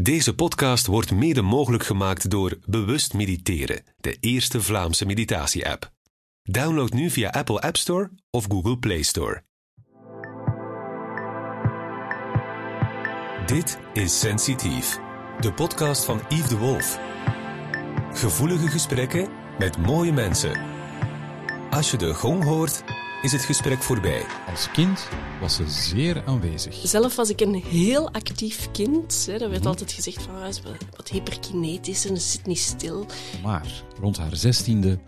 Deze podcast wordt mede mogelijk gemaakt door Bewust Mediteren, de eerste Vlaamse meditatie-app. Download nu via Apple App Store of Google Play Store. Dit is Sensitief, de podcast van Yves de Wolf. Gevoelige gesprekken met mooie mensen. Als je de gong hoort, is het gesprek voorbij. Als kind was ze zeer aanwezig. Zelf was ik een heel actief kind. Hè. Er werd Mhm. altijd gezegd van, ah, wat hyperkinetisch en ze zit niet stil. Maar rond haar zestiende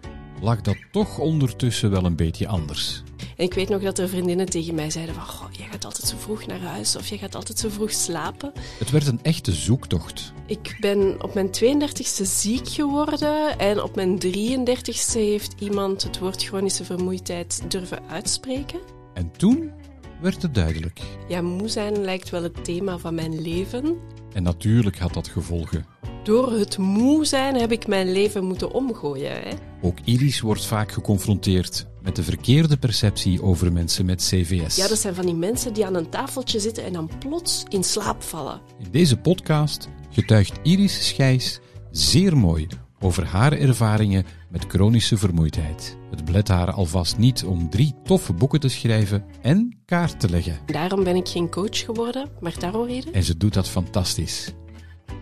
lag dat toch ondertussen wel een beetje anders. En ik weet nog dat er vriendinnen tegen mij zeiden van, goh, jij gaat altijd zo vroeg naar huis of jij gaat altijd zo vroeg slapen. Het werd een echte zoektocht. Ik ben op mijn 32e ziek geworden en op mijn 33e heeft iemand het woord chronische vermoeidheid durven uitspreken. En toen werd het duidelijk. Ja, moe zijn lijkt wel het thema van mijn leven. En natuurlijk had dat gevolgen. Door het moe zijn heb ik mijn leven moeten omgooien. Hè? Ook Iris wordt vaak geconfronteerd met de verkeerde perceptie over mensen met CVS. Ja, dat zijn van die mensen die aan een tafeltje zitten en dan plots in slaap vallen. In deze podcast getuigt Iris Schijs zeer mooi over haar ervaringen met chronische vermoeidheid. Het belet haar alvast niet om drie toffe boeken te schrijven en kaart te leggen. Daarom ben ik geen coach geworden, maar daarom reden. En ze doet dat fantastisch.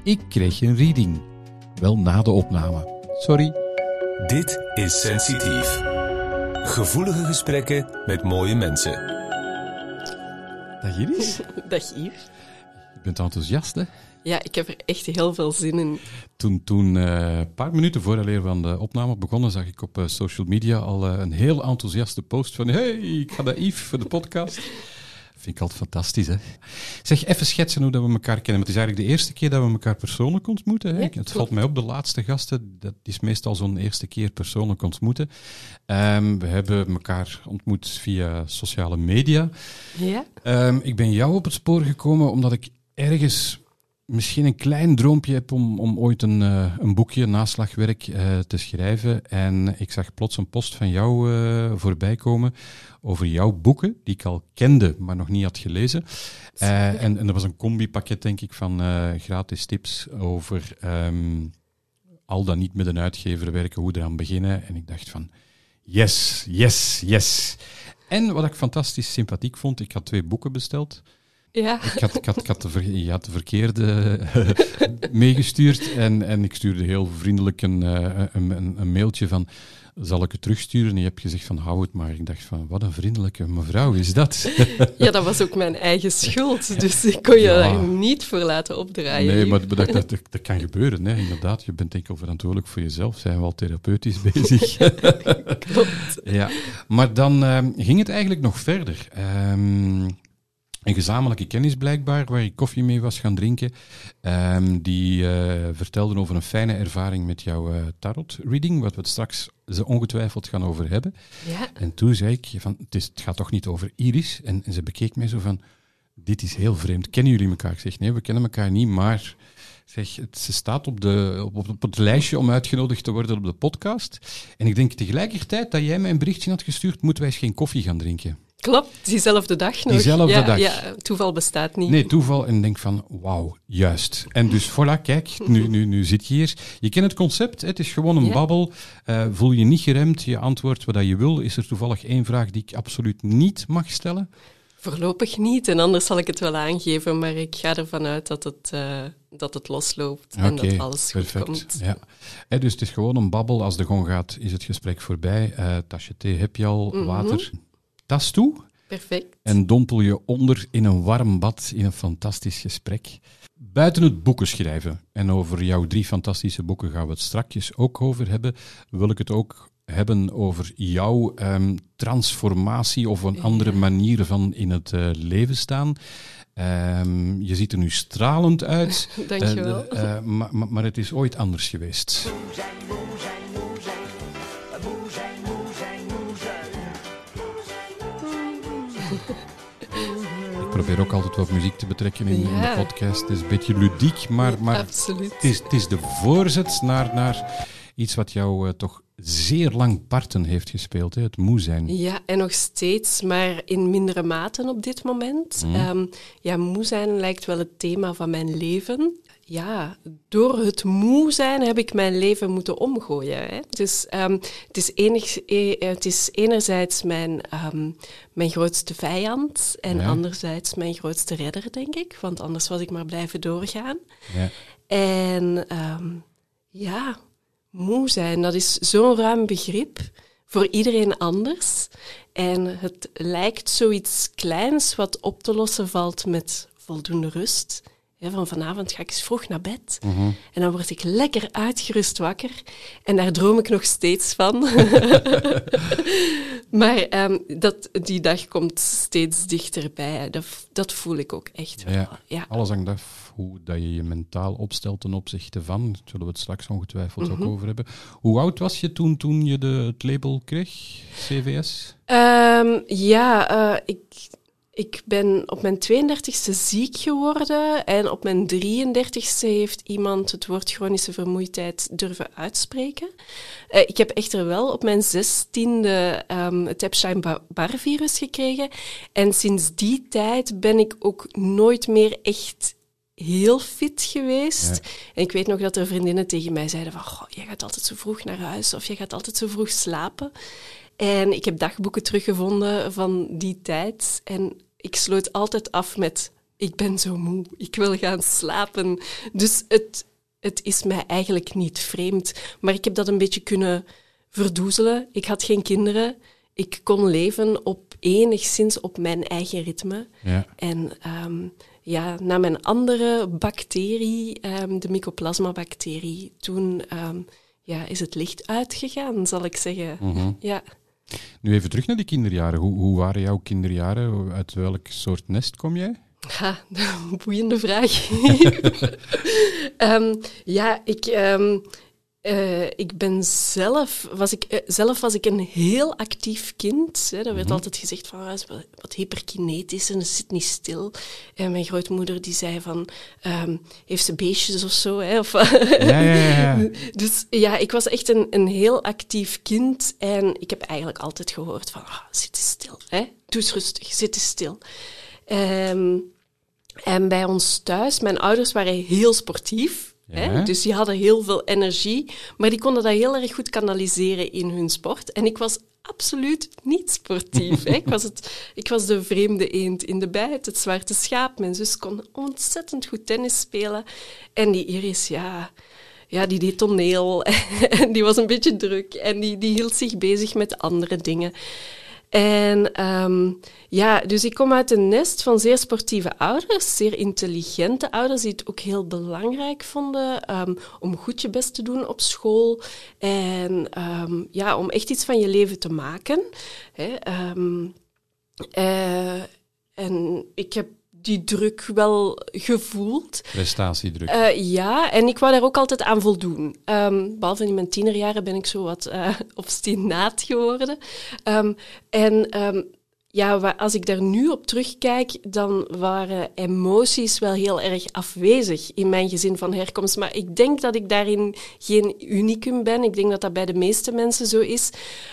Ik kreeg een reading. Wel na de opname. Sorry. Dit is Sensitief. Gevoelige gesprekken met mooie mensen. Dag Iris. Dag Yves. Je bent enthousiast, hè? Ja, ik heb er echt heel veel zin in. Toen, toen eh, een paar minuten voor van de opname begonnen, zag ik op eh, social media al eh, een heel enthousiaste post van hey, ik ga naar Yves voor de podcast. Vind ik altijd fantastisch, hè? Zeg, even schetsen hoe dat we elkaar kennen. Want het is eigenlijk de eerste keer dat we elkaar persoonlijk ontmoeten. Hè? Ja, het klopt. valt mij op, de laatste gasten, dat is meestal zo'n eerste keer persoonlijk ontmoeten. Ehm, we hebben elkaar ontmoet via sociale media. Ja? Ehm, ik ben jou op het spoor gekomen omdat ik ergens misschien een klein droompje heb om, om ooit een, eh, een boekje, naslagwerk, eh, te schrijven. En ik zag plots een post van jou eh, voorbij komen over jouw boeken, die ik al kende, maar nog niet had gelezen. En, en dat was een combipakket, denk ik, van gratis tips over ehm, al dan niet met een uitgever werken, hoe eraan beginnen. En ik dacht van, yes, yes, yes. En wat ik fantastisch sympathiek vond, ik had twee boeken besteld. Ja. Ik had, ik had, ik had de, ver- je had de verkeerde meegestuurd en, en ik stuurde heel vriendelijk een, eh, een, een, een mailtje van zal ik het terugsturen? En je hebt gezegd van hou het maar. Ik dacht van wat een vriendelijke mevrouw is dat? ja, dat was ook mijn eigen schuld. Dus ik kon je Ja. daar niet voor laten opdraaien. nee, maar dat, dat, dat, kan gebeuren. Hè. Inderdaad, je bent enkel verantwoordelijk voor jezelf. Zijn we al therapeutisch bezig? Klopt. Ja, maar dan ehm, ging het eigenlijk nog verder. Ehm, een gezamenlijke kennis blijkbaar, waar ik koffie mee was gaan drinken, ehm, die eh, vertelde over een fijne ervaring met jouw eh, tarot-reading, wat we het straks ze ongetwijfeld gaan over hebben. Ja. En toen zei ik, van, het, is, het gaat toch niet over Iris? En, en ze bekeek mij zo van, dit is heel vreemd. Kennen jullie elkaar? Ik zeg, nee, we kennen elkaar niet, maar... Zeg, het, ze staat op, de, op, op het lijstje om uitgenodigd te worden op de podcast. En ik denk tegelijkertijd dat jij mij een berichtje had gestuurd, moeten wij eens geen koffie gaan drinken? Klopt, diezelfde dag nog. Diezelfde ja, dag. Ja, toeval bestaat niet. Nee, toeval. En denk van, wauw, juist. En dus voilà, kijk, nu, nu, nu zit je hier. Je kent het concept, het is gewoon een Ja. babbel. Eh, voel je niet geremd, je antwoordt wat je wil. Is er toevallig één vraag die ik absoluut niet mag stellen? Voorlopig niet, en anders zal ik het wel aangeven, maar ik ga ervan uit dat het, eh, dat het losloopt en dat alles goed perfect. komt. Ja. Eh, dus het is gewoon een babbel. Als de gong gaat, is het gesprek voorbij. Eh, tasje thee heb je al, Mhm. water. Tas toe Perfect. en dompel je onder in een warm bad in een fantastisch gesprek. Buiten het boeken schrijven, en over jouw drie fantastische boeken gaan we het strakjes ook over hebben, wil ik het ook hebben over jouw ehm, transformatie of een andere manier van in het eh, leven staan. Ehm, je ziet er nu stralend uit, Dankjewel. eh, de- eh, maar, maar, maar het is ooit anders geweest. Ik probeer ook altijd wat muziek te betrekken in, de podcast. Het is een beetje ludiek, maar, maar Absoluut. het, is, het is de voorzet naar, naar iets wat jou eh, toch zeer lang parten heeft gespeeld, hè? het moe zijn. Ja, en nog steeds, maar in mindere mate op dit moment. Mhm. Ehm, ja, moe zijn lijkt wel het thema van mijn leven. Ja, door het moe zijn heb ik mijn leven moeten omgooien. Hè. Dus ehm, het, is enig, eh, het is enerzijds mijn, ehm, mijn grootste vijand en Ja. anderzijds mijn grootste redder, denk ik. Want anders was ik maar blijven doorgaan. Ja. En ehm, ja, moe zijn, dat is zo'n ruim begrip voor iedereen anders. En het lijkt zoiets kleins wat op te lossen valt met voldoende rust. Ja, van vanavond ga ik eens vroeg naar bed. En dan word ik lekker uitgerust wakker. En daar droom ik nog steeds van. maar ehm, dat, die dag komt steeds dichterbij. Dat, dat voel ik ook echt wel. Ja. Ja. Alles hangt af hoe dat je je mentaal opstelt ten opzichte van. Daar zullen we het straks ongetwijfeld Mhm. ook over hebben. Hoe oud was je toen, toen je de, het label kreeg, CVS? Ehm, ja, eh, ik, ik ben op mijn 32e ziek geworden en op mijn 33e heeft iemand het woord chronische vermoeidheid durven uitspreken. Eh, ik heb echter wel op mijn 16e ehm, het Epstein-Barr-virus gekregen en sinds die tijd ben ik ook nooit meer echt heel fit geweest. Ja. En ik weet nog dat er vriendinnen tegen mij zeiden van, goh, jij gaat altijd zo vroeg naar huis of jij gaat altijd zo vroeg slapen. En ik heb dagboeken teruggevonden van die tijd. En ik sloot altijd af met: Ik ben zo moe, ik wil gaan slapen. Dus het, het is mij eigenlijk niet vreemd. Maar ik heb dat een beetje kunnen verdoezelen. Ik had geen kinderen. Ik kon leven op enigszins op mijn eigen ritme. Ja. En ehm, ja, na mijn andere bacterie, ehm, de mycoplasma-bacterie, toen ehm, ja, is het licht uitgegaan, zal ik zeggen. Mhm. Ja. Nu even terug naar die kinderjaren. Hoe, hoe waren jouw kinderjaren? Uit welk soort nest kom jij? Ha, boeiende vraag. Ehm, ja, ik, ehm, eh, ik ben zelf was ik, eh, zelf was ik een heel actief kind. Hè. Er werd altijd gezegd van, hij is wat hyperkinetisch en ze zit niet stil. En mijn grootmoeder die zei van, ehm, heeft ze beestjes of zo? Hè? Of, Ja, ja, ja. Dus ja, ik was echt een, een heel actief kind en ik heb eigenlijk altijd gehoord van, ah, zit eens stil, hè? doe eens rustig, zit eens stil. Ehm, en bij ons thuis, mijn ouders waren heel sportief. Hè? dus die hadden heel veel energie, maar die konden dat heel erg goed kanaliseren in hun sport. En ik was absoluut niet sportief. hè. Ik, was het, ik was de vreemde eend in de bijt, het zwarte schaap. Mijn zus kon ontzettend goed tennis spelen. En die Iris, ja, ja, die deed toneel en die was een beetje druk en die, die hield zich bezig met andere dingen. En ehm, ja, dus ik kom uit een nest van zeer sportieve ouders, zeer intelligente ouders, die het ook heel belangrijk vonden ehm, om goed je best te doen op school en ehm, ja, om echt iets van je leven te maken. Hè, eh, en ik heb die druk wel gevoeld. Prestatiedruk. Eh, ja, en ik wou daar ook altijd aan voldoen. Ehm, behalve in mijn tienerjaren ben ik zo wat eh, obstinaat geworden. Ehm, en ehm, ja, als ik daar nu op terugkijk, dan waren emoties wel heel erg afwezig in mijn gezin van herkomst. Maar ik denk dat ik daarin geen unicum ben. Ik denk dat dat bij de meeste mensen zo is.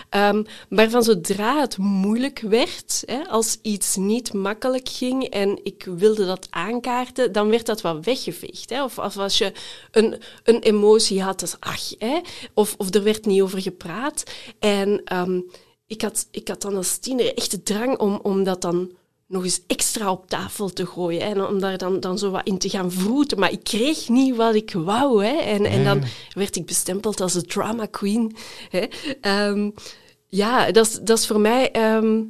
Ehm, maar van zodra het moeilijk werd, hè, als iets niet makkelijk ging en ik wilde dat aankaarten, dan werd dat wel weggeveegd. Hè. Of, of als je een, een emotie had, dus ach, hè, of, of er werd niet over gepraat. En ehm, ik, had, ik had dan als tiener echt de drang om, om dat dan nog eens extra op tafel te gooien hè, en om daar dan, dan zo wat in te gaan vroeten. Maar ik kreeg niet wat ik wou. Hè, en, en dan werd ik bestempeld als de drama queen. Hè. Ehm, ja, dat is- dat is voor mij ehm,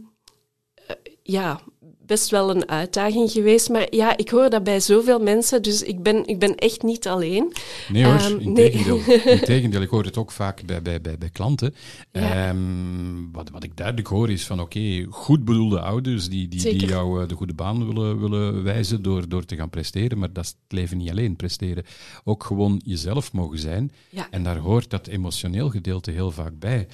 eh, ja, best wel een uitdaging geweest. Maar ja, ik hoor dat bij zoveel mensen, dus ik ben, ik ben echt niet alleen. Nee hoor, Ehm, integendeel. nee. integendeel. Ik hoor het ook vaak bij, bij, bij, bij klanten. Ja. Ehm, wat, wat ik duidelijk hoor is van oké, goed bedoelde ouders die, die, die jou eh, de goede baan willen, willen wijzen door, door te gaan presteren. Maar dat is het leven niet alleen, presteren. Ook gewoon jezelf mogen zijn. Ja. En daar hoort dat emotioneel gedeelte heel vaak bij.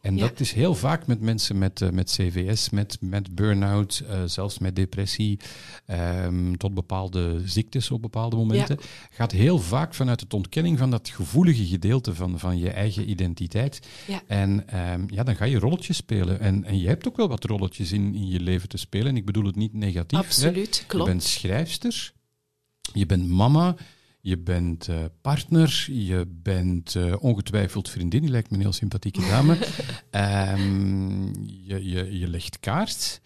En Ja. dat is heel vaak met mensen met, eh, met CVS, met, met burn-out, eh, zelfs met depressie, ehm, tot bepaalde ziektes op bepaalde momenten. Gaat heel vaak vanuit het ontkenning van dat gevoelige gedeelte van, van je eigen identiteit. Ja. En ehm, ja, dan ga je rolletjes spelen. En, en je hebt ook wel wat rolletjes in, in je leven te spelen. En ik bedoel het niet negatief. hè. Absoluut, Je klopt. bent schrijfster, je bent mama, je bent uh, partner, je bent uh, ongetwijfeld vriendin, die lijkt me een heel sympathieke dame. um, je, je, je legt kaart.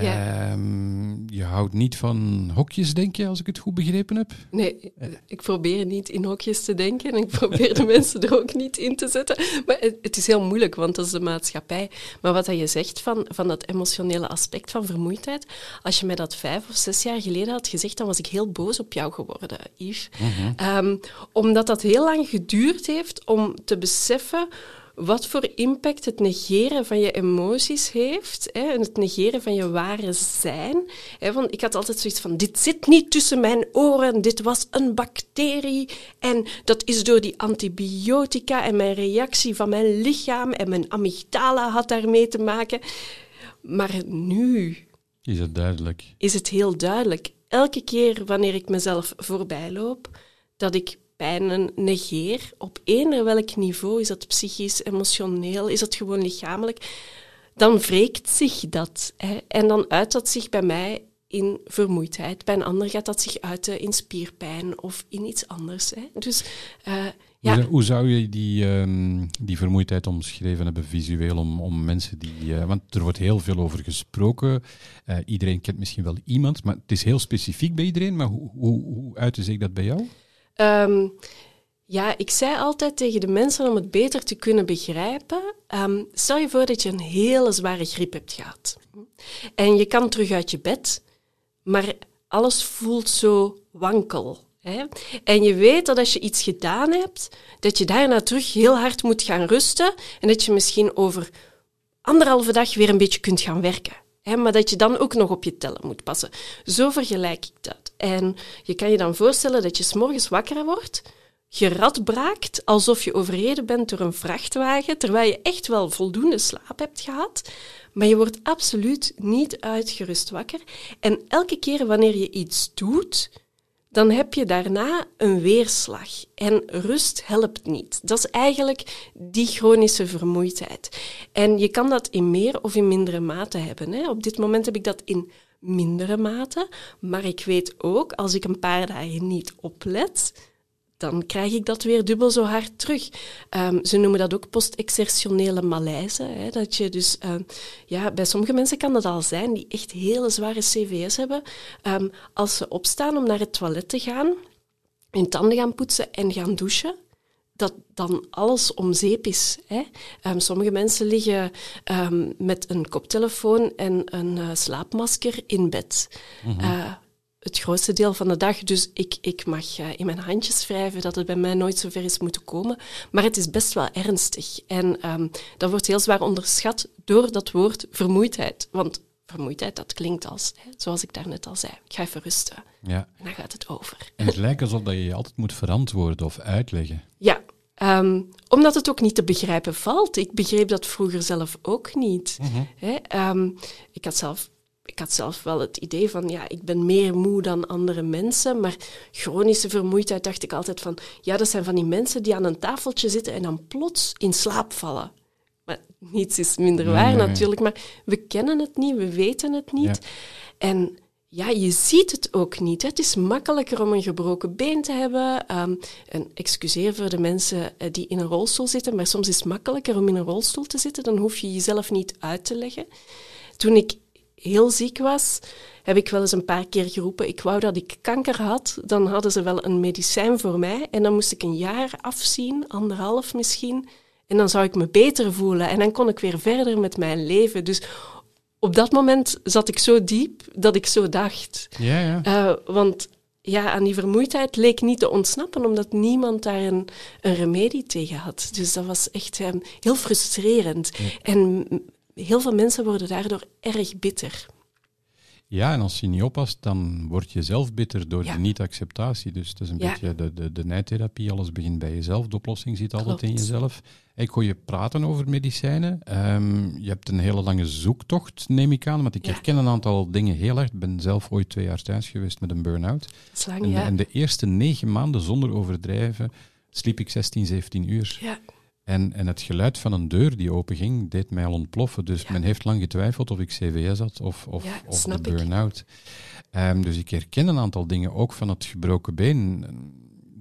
Ja. Um, je houdt niet van hokjes, denk je, als ik het goed begrepen heb? Nee, ik probeer niet in hokjes te denken en ik probeer de mensen er ook niet in te zetten. Maar het, is heel moeilijk, want dat is de maatschappij. Maar wat je zegt van, van dat emotionele aspect van vermoeidheid, als je mij dat vijf of zes jaar geleden had gezegd, dan was ik heel boos op jou geworden, Yves. Mm um, omdat dat heel lang geduurd heeft om te beseffen wat voor impact het negeren van je emoties heeft hè, en het negeren van je ware zijn. Hè, want ik had altijd zoiets van, dit zit niet tussen mijn oren, dit was een bacterie en dat is door die antibiotica en mijn reactie van mijn lichaam en mijn amygdala had daarmee te maken. Maar nu... Is het duidelijk? Is het heel duidelijk. Elke keer wanneer ik mezelf voorbij loop, dat ik pijnen negeer, op eender welk niveau, is dat psychisch, emotioneel, is dat gewoon lichamelijk, dan wreekt zich dat. Hè. En dan uit dat zich bij mij in vermoeidheid. Bij een ander gaat dat zich uiten in spierpijn of in iets anders. Hè. Dus, uh, ja. Hoe zou je die, um, die vermoeidheid omschreven hebben visueel om, om mensen die... Uh, want er wordt heel veel over gesproken. Uh, iedereen kent misschien wel iemand, maar het is heel specifiek bij iedereen. Maar hoe, hoe, hoe uitte zich dat bij jou? Um, ja, ik zei altijd tegen de mensen om het beter te kunnen begrijpen. Um, stel je voor dat je een hele zware griep hebt gehad. En je kan terug uit je bed, maar alles voelt zo wankel. Hè? En je weet dat als je iets gedaan hebt, dat je daarna terug heel hard moet gaan rusten en dat je misschien over anderhalve dag weer een beetje kunt gaan werken. Maar dat je dan ook nog op je tellen moet passen. Zo vergelijk ik dat. En je kan je dan voorstellen dat je s'morgens wakker wordt, geradbraakt, alsof je overreden bent door een vrachtwagen, terwijl je echt wel voldoende slaap hebt gehad, maar je wordt absoluut niet uitgerust wakker. En elke keer wanneer je iets doet, dan heb je daarna een weerslag. En rust helpt niet. Dat is eigenlijk die chronische vermoeidheid. En je kan dat in meer of in mindere mate hebben. Hè. Op dit moment heb ik dat in mindere mate. Maar ik weet ook, als ik een paar dagen niet oplet, dan krijg ik dat weer dubbel zo hard terug. Um, ze noemen dat ook post-exertionele malaise. Hè, dat je dus, uh, ja, bij sommige mensen kan dat al zijn die echt hele zware CVS hebben. Um, als ze opstaan om naar het toilet te gaan, hun tanden gaan poetsen en gaan douchen, dat dan alles om zeep is. Hè? Um, sommige mensen liggen um, met een koptelefoon en een uh, slaapmasker in bed. Mm -hmm. uh, het grootste deel van de dag. Dus ik, ik mag uh, in mijn handjes wrijven dat het bij mij nooit zo ver is moeten komen. Maar het is best wel ernstig. En um, dat wordt heel zwaar onderschat door dat woord vermoeidheid. Want vermoeidheid, dat klinkt als, hè, zoals ik daarnet al zei, ik ga even rusten. Ja. En dan gaat het over. En het lijkt alsof dat je je altijd moet verantwoorden of uitleggen. Ja, um, omdat het ook niet te begrijpen valt. Ik begreep dat vroeger zelf ook niet. Mm -hmm. hè? Um, ik had zelf ik had zelf wel het idee van, ja, ik ben meer moe dan andere mensen, maar chronische vermoeidheid dacht ik altijd van, ja, dat zijn van die mensen die aan een tafeltje zitten en dan plots in slaap vallen. Maar niets is minder waar nee, nee, natuurlijk, maar we kennen het niet, we weten het niet. Ja. En ja, je ziet het ook niet. Het is makkelijker om een gebroken been te hebben. Um, en excuseer voor de mensen die in een rolstoel zitten, maar soms is het makkelijker om in een rolstoel te zitten. Dan hoef je jezelf niet uit te leggen. Toen ik heel ziek was, heb ik wel eens een paar keer geroepen, ik wou dat ik kanker had. Dan hadden ze wel een medicijn voor mij en dan moest ik een jaar afzien, anderhalf misschien. En dan zou ik me beter voelen en dan kon ik weer verder met mijn leven. Dus op dat moment zat ik zo diep dat ik zo dacht. Ja, ja. Uh, want ja, aan die vermoeidheid leek niet te ontsnappen, omdat niemand daar een, een remedie tegen had. Dus dat was echt um, heel frustrerend. Ja. En heel veel mensen worden daardoor erg bitter. Ja, en als je niet oppast, dan word je zelf bitter door ja. de niet-acceptatie. Dus het is een ja. beetje de, de, de nijtherapie. Alles begint bij jezelf. De oplossing zit altijd Klopt. in jezelf. Ik hoor je praten over medicijnen. Um, je hebt een hele lange zoektocht, neem ik aan. Want ik ja. herken een aantal dingen heel erg. Ik ben zelf ooit twee jaar thuis geweest met een burn-out. Lang, en, en de eerste negen maanden, zonder overdrijven, sliep ik 16, 17 uur. Ja. En, en het geluid van een deur die openging, deed mij al ontploffen. Dus ja. men heeft lang getwijfeld of ik CVS had of, of, ja, of de burn-out. Um, dus ik herken een aantal dingen ook van het gebroken been.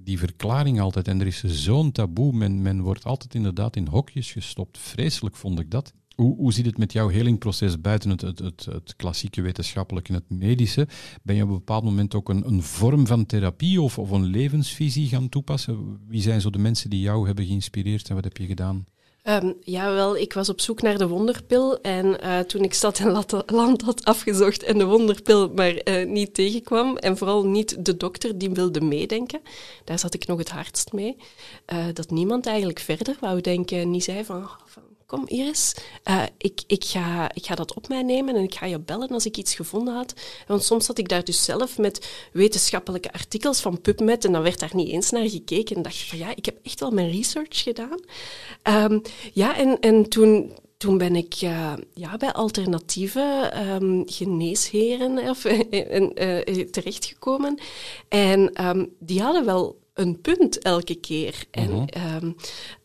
die verklaring altijd. En er is zo'n taboe. Men, men wordt altijd inderdaad in hokjes gestopt. Vreselijk vond ik dat. Hoe, hoe zit het met jouw helingproces buiten het, het, het, klassieke wetenschappelijke en het medische? Ben je op een bepaald moment ook een, een vorm van therapie of, of een levensvisie gaan toepassen? Wie zijn zo de mensen die jou hebben geïnspireerd en wat heb je gedaan? Um, ja, wel, ik was op zoek naar de wonderpil. En uh, toen ik stad en land had afgezocht en de wonderpil maar uh, niet tegenkwam, en vooral niet de dokter die wilde meedenken, daar zat ik nog het hardst mee, uh, dat niemand eigenlijk verder wou denken en niet zei van kom Iris, uh, ik, ik, ga, ik ga dat op mij nemen en ik ga je bellen als ik iets gevonden had. Want soms zat ik daar dus zelf met wetenschappelijke artikels van PubMed en dan werd daar niet eens naar gekeken. En dacht van ja, ik heb echt wel mijn research gedaan. Um, ja, en, en toen, toen ben ik uh, ja, bij alternatieve um, geneesheren of, uh, terechtgekomen. En um, die hadden wel een punt elke keer. En uh -huh. um,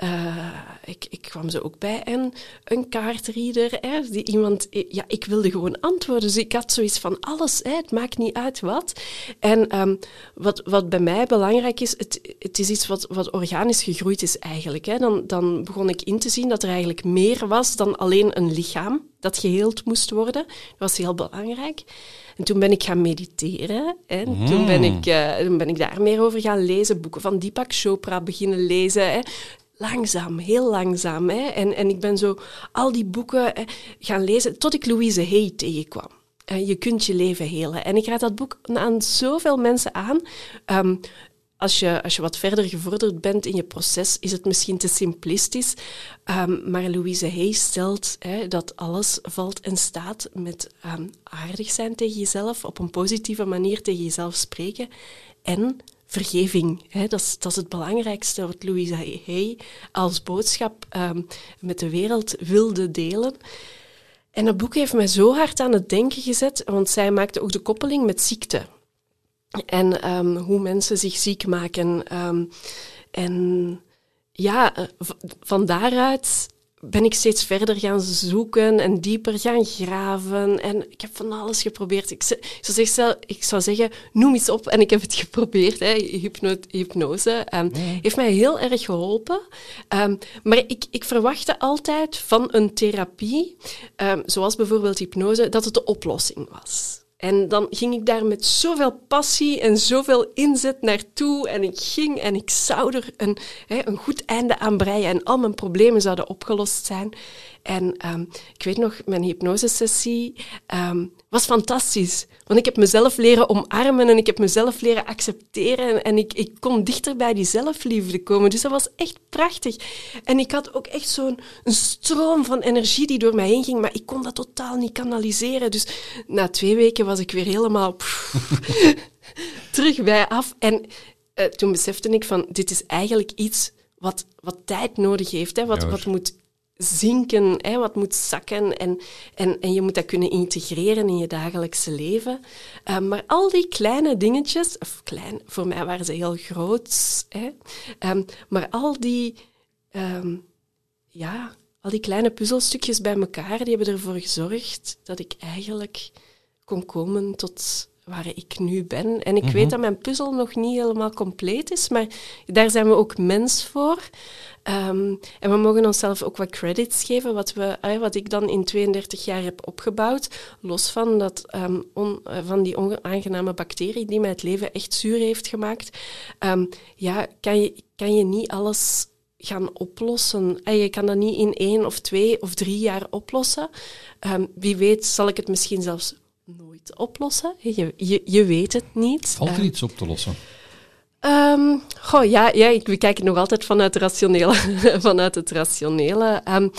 uh, ik, ik kwam ze ook bij en een kaartreader, hè, die iemand, ja, ik wilde gewoon antwoorden. Dus ik had zoiets van alles, hè, het maakt niet uit wat. En um, wat, wat bij mij belangrijk is, het, het is iets wat, wat organisch gegroeid is eigenlijk. Hè. Dan, dan begon ik in te zien dat er eigenlijk meer was dan alleen een lichaam dat geheeld moest worden. Dat was heel belangrijk. En toen ben ik gaan mediteren. Hè. Mm. Toen, ben ik, uh, toen ben ik daar meer over gaan lezen, boeken van Deepak Chopra beginnen lezen. Hè. Langzaam, heel langzaam. Hè. En, en ik ben zo al die boeken hè, gaan lezen tot ik Louise Hay tegenkwam. Uh, je kunt je leven helen. En ik raad dat boek aan zoveel mensen aan. Um, als je, als je wat verder gevorderd bent in je proces, is het misschien te simplistisch. Um, maar Louise Hay stelt hè, dat alles valt en staat met um, aardig zijn tegen jezelf, op een positieve manier tegen jezelf spreken en vergeving. Hè, dat, is, dat is het belangrijkste wat Louise Hay als boodschap um, met de wereld wilde delen. En dat boek heeft mij zo hard aan het denken gezet, want zij maakte ook de koppeling met ziekte. En um, hoe mensen zich ziek maken. Um, en ja, eh, van daaruit ben ik steeds verder gaan zoeken en dieper gaan graven. En ik heb van alles geprobeerd. Ik, zou, zeggen, ik zou zeggen, noem iets op. En ik heb het geprobeerd. Hè. Hypno hypnose um, nee. heeft mij heel erg geholpen. Um, maar ik, ik verwachtte altijd van een therapie, um, zoals bijvoorbeeld hypnose, dat het de oplossing was. En dan ging ik daar met zoveel passie en zoveel inzet naartoe. En ik ging en ik zou er een, hè, een goed einde aan breien. En al mijn problemen zouden opgelost zijn. En um, ik weet nog, mijn hypnosesessie um, was fantastisch. Want ik heb mezelf leren omarmen en ik heb mezelf leren accepteren. En, en ik, ik kon dichter bij die zelfliefde komen. Dus dat was echt prachtig. En ik had ook echt zo'n stroom van energie die door mij heen ging. Maar ik kon dat totaal niet kanaliseren. Dus na twee weken was ik weer helemaal pff, terug bij af. En uh, toen besefte ik van, dit is eigenlijk iets wat, wat tijd nodig heeft. Hè? Wat, wat moet zinken, hè, wat moet zakken en, en, en je moet dat kunnen integreren in je dagelijkse leven. Uh, maar al die kleine dingetjes, of klein, voor mij waren ze heel groot, hè, um, maar al die, um, ja, al die kleine puzzelstukjes bij elkaar, die hebben ervoor gezorgd dat ik eigenlijk kon komen tot waar ik nu ben. En ik mm -hmm. weet dat mijn puzzel nog niet helemaal compleet is, maar daar zijn we ook mens voor. Um, en we mogen onszelf ook wat credits geven, wat, we, uh, wat ik dan in 32 jaar heb opgebouwd. Los van, dat, um, on, uh, van die onaangename bacterie die mij het leven echt zuur heeft gemaakt. Um, ja, kan je, kan je niet alles gaan oplossen. En je kan dat niet in één of twee of drie jaar oplossen. wie weet zal ik het misschien zelfs nooit oplossen. Je, je, je weet het niet. Valt er iets op te lossen? Um, goh, ja, ja, ik bekijk het nog altijd vanuit, het rationele, vanuit het rationele. Um,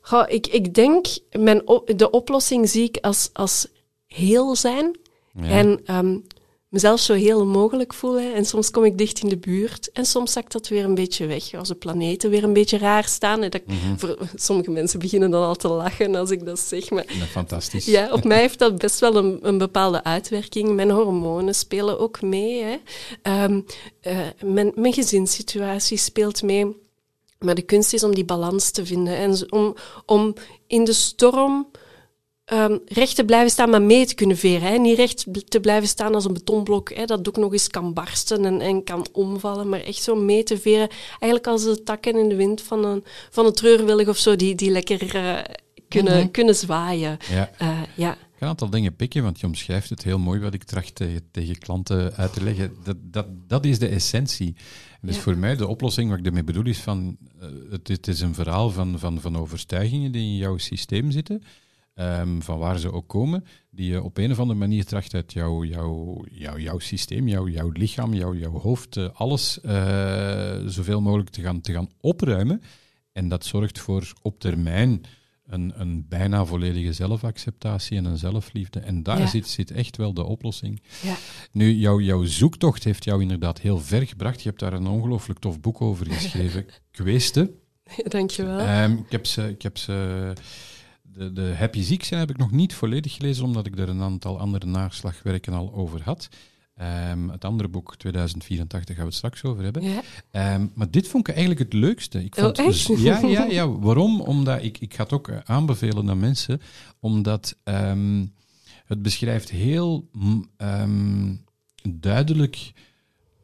goh, ik, ik denk, mijn, de oplossing zie ik als, als heel zijn. Ja. En um, mezelf zo heel mogelijk voelen. En soms kom ik dicht in de buurt. En soms zakt dat weer een beetje weg. Als de planeten weer een beetje raar staan. En dat, mm -hmm. voor, sommige mensen beginnen dan al te lachen als ik dat zeg. Maar, ja, fantastisch. Ja, op mij heeft dat best wel een, een bepaalde uitwerking. Mijn hormonen spelen ook mee. Hè. Um, uh, mijn, mijn gezinssituatie speelt mee. Maar de kunst is om die balans te vinden. En om, om in de storm um, recht te blijven staan, maar mee te kunnen veren. Hè. Niet recht te blijven staan als een betonblok, hè, dat ook nog eens kan barsten en, en kan omvallen, maar echt zo mee te veren. Eigenlijk als de takken in de wind van een, van een treurwillig of zo, die, die lekker uh, kunnen, mhm. kunnen zwaaien. Ja. Uh, ja. Ik ga een aantal dingen pikken, want je omschrijft het heel mooi wat ik tracht tegen, tegen klanten uit te leggen. Dat, dat, dat is de essentie. dus voor mij de oplossing, wat ik ermee bedoel, is van uh, het, het, is een verhaal van, van, van overtuigingen die in jouw systeem zitten. Um, van waar ze ook komen, die je op een of andere manier tracht uit jouw, jouw, jouw, jouw systeem, jouw, jouw lichaam, jouw, jouw hoofd, uh, alles uh, zoveel mogelijk te gaan, te gaan opruimen. En dat zorgt voor op termijn een, een bijna volledige zelfacceptatie en een zelfliefde. En daar zit, zit echt wel de oplossing. Ja. Nu, jouw, jouw zoektocht heeft jou inderdaad heel ver gebracht. Je hebt daar een ongelooflijk tof boek over geschreven, Kweesten. Dankjewel. Um, ik heb ze... Ik heb ze de, de Happy Ziek zijn heb ik nog niet volledig gelezen, omdat ik er een aantal andere naslagwerken al over had. Um, het andere boek, 2084, gaan we het straks over hebben. Ja. Um, maar dit vond ik eigenlijk het leukste. Ik oh, vond, oh, echt? ja, ja, ja. Waarom? Omdat ik, ik ga het ook aanbevelen aan mensen, omdat um, het beschrijft heel duidelijk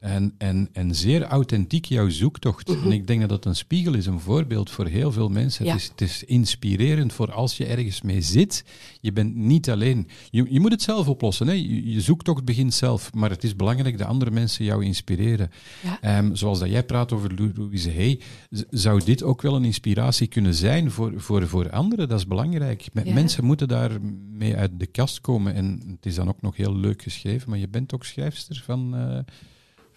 en, en, en zeer authentiek jouw zoektocht. Mhm. En ik denk dat dat een spiegel is, een voorbeeld voor heel veel mensen. Het, is, het is inspirerend voor als je ergens mee zit. Je bent niet alleen. Je, je moet het zelf oplossen. Hè? Je, zoektocht begint zelf. Maar het is belangrijk dat andere mensen jou inspireren. Ehm, zoals dat jij praat over Louise Hey, zou dit ook wel een inspiratie kunnen zijn voor, voor, voor anderen? Dat is belangrijk. Mensen moeten daar mee uit de kast komen. En het is dan ook nog heel leuk geschreven. Maar je bent ook schrijfster van... Uh,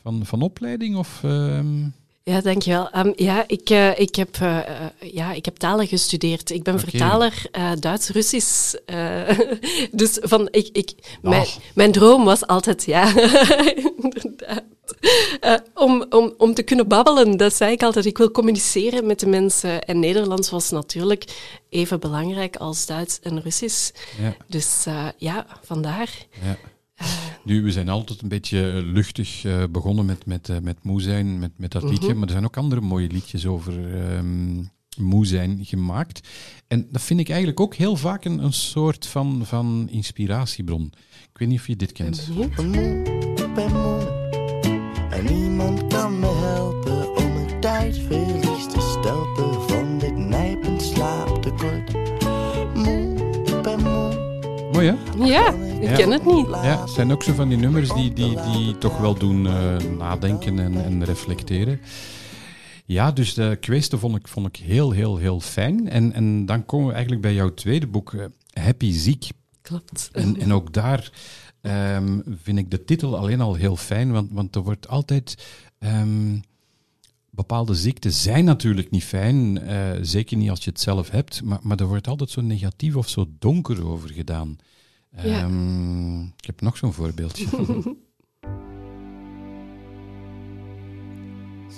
van, van opleiding? Of, uh... Ja, dankjewel. Um, ja, ik, uh, ik, heb, uh, ja, ik heb talen gestudeerd. Ik ben okay. vertaler Duits-Russisch. dus van, ik, ik, mijn, mijn droom was altijd, ja, inderdaad. om, om, om te kunnen babbelen, dat zei ik altijd. Ik wil communiceren met de mensen. En Nederlands was natuurlijk even belangrijk als Duits en Russisch. Ja. Dus ja, vandaar. Ja. Nu, we zijn altijd een beetje eh, luchtig uh, begonnen met, met, uh, met moe zijn, met, met dat liedje. Mm -hmm. Maar er zijn ook andere mooie liedjes over um, moe zijn gemaakt. En dat vind ik eigenlijk ook heel vaak een, een soort van, van inspiratiebron. Ik weet niet of je dit kent. Ik ben moe, ik ben moe. En niemand kan me Hè? Ja. Ik ken het niet. Ja, het zijn ook zo van die nummers die, die, die toch wel doen uh, nadenken en, en reflecteren. Ja, dus de kwestie vond ik, vond ik heel, heel, heel fijn. En, en dan komen we eigenlijk bij jouw tweede boek, uh, Happy Ziek. Klopt. En, en ook daar um, vind ik de titel alleen al heel fijn, want, want er wordt altijd... Um, bepaalde ziekten zijn natuurlijk niet fijn, uh, zeker niet als je het zelf hebt, maar, maar er wordt altijd zo negatief of zo donker over gedaan. Ja. Um, ik heb nog zo'n voorbeeldje.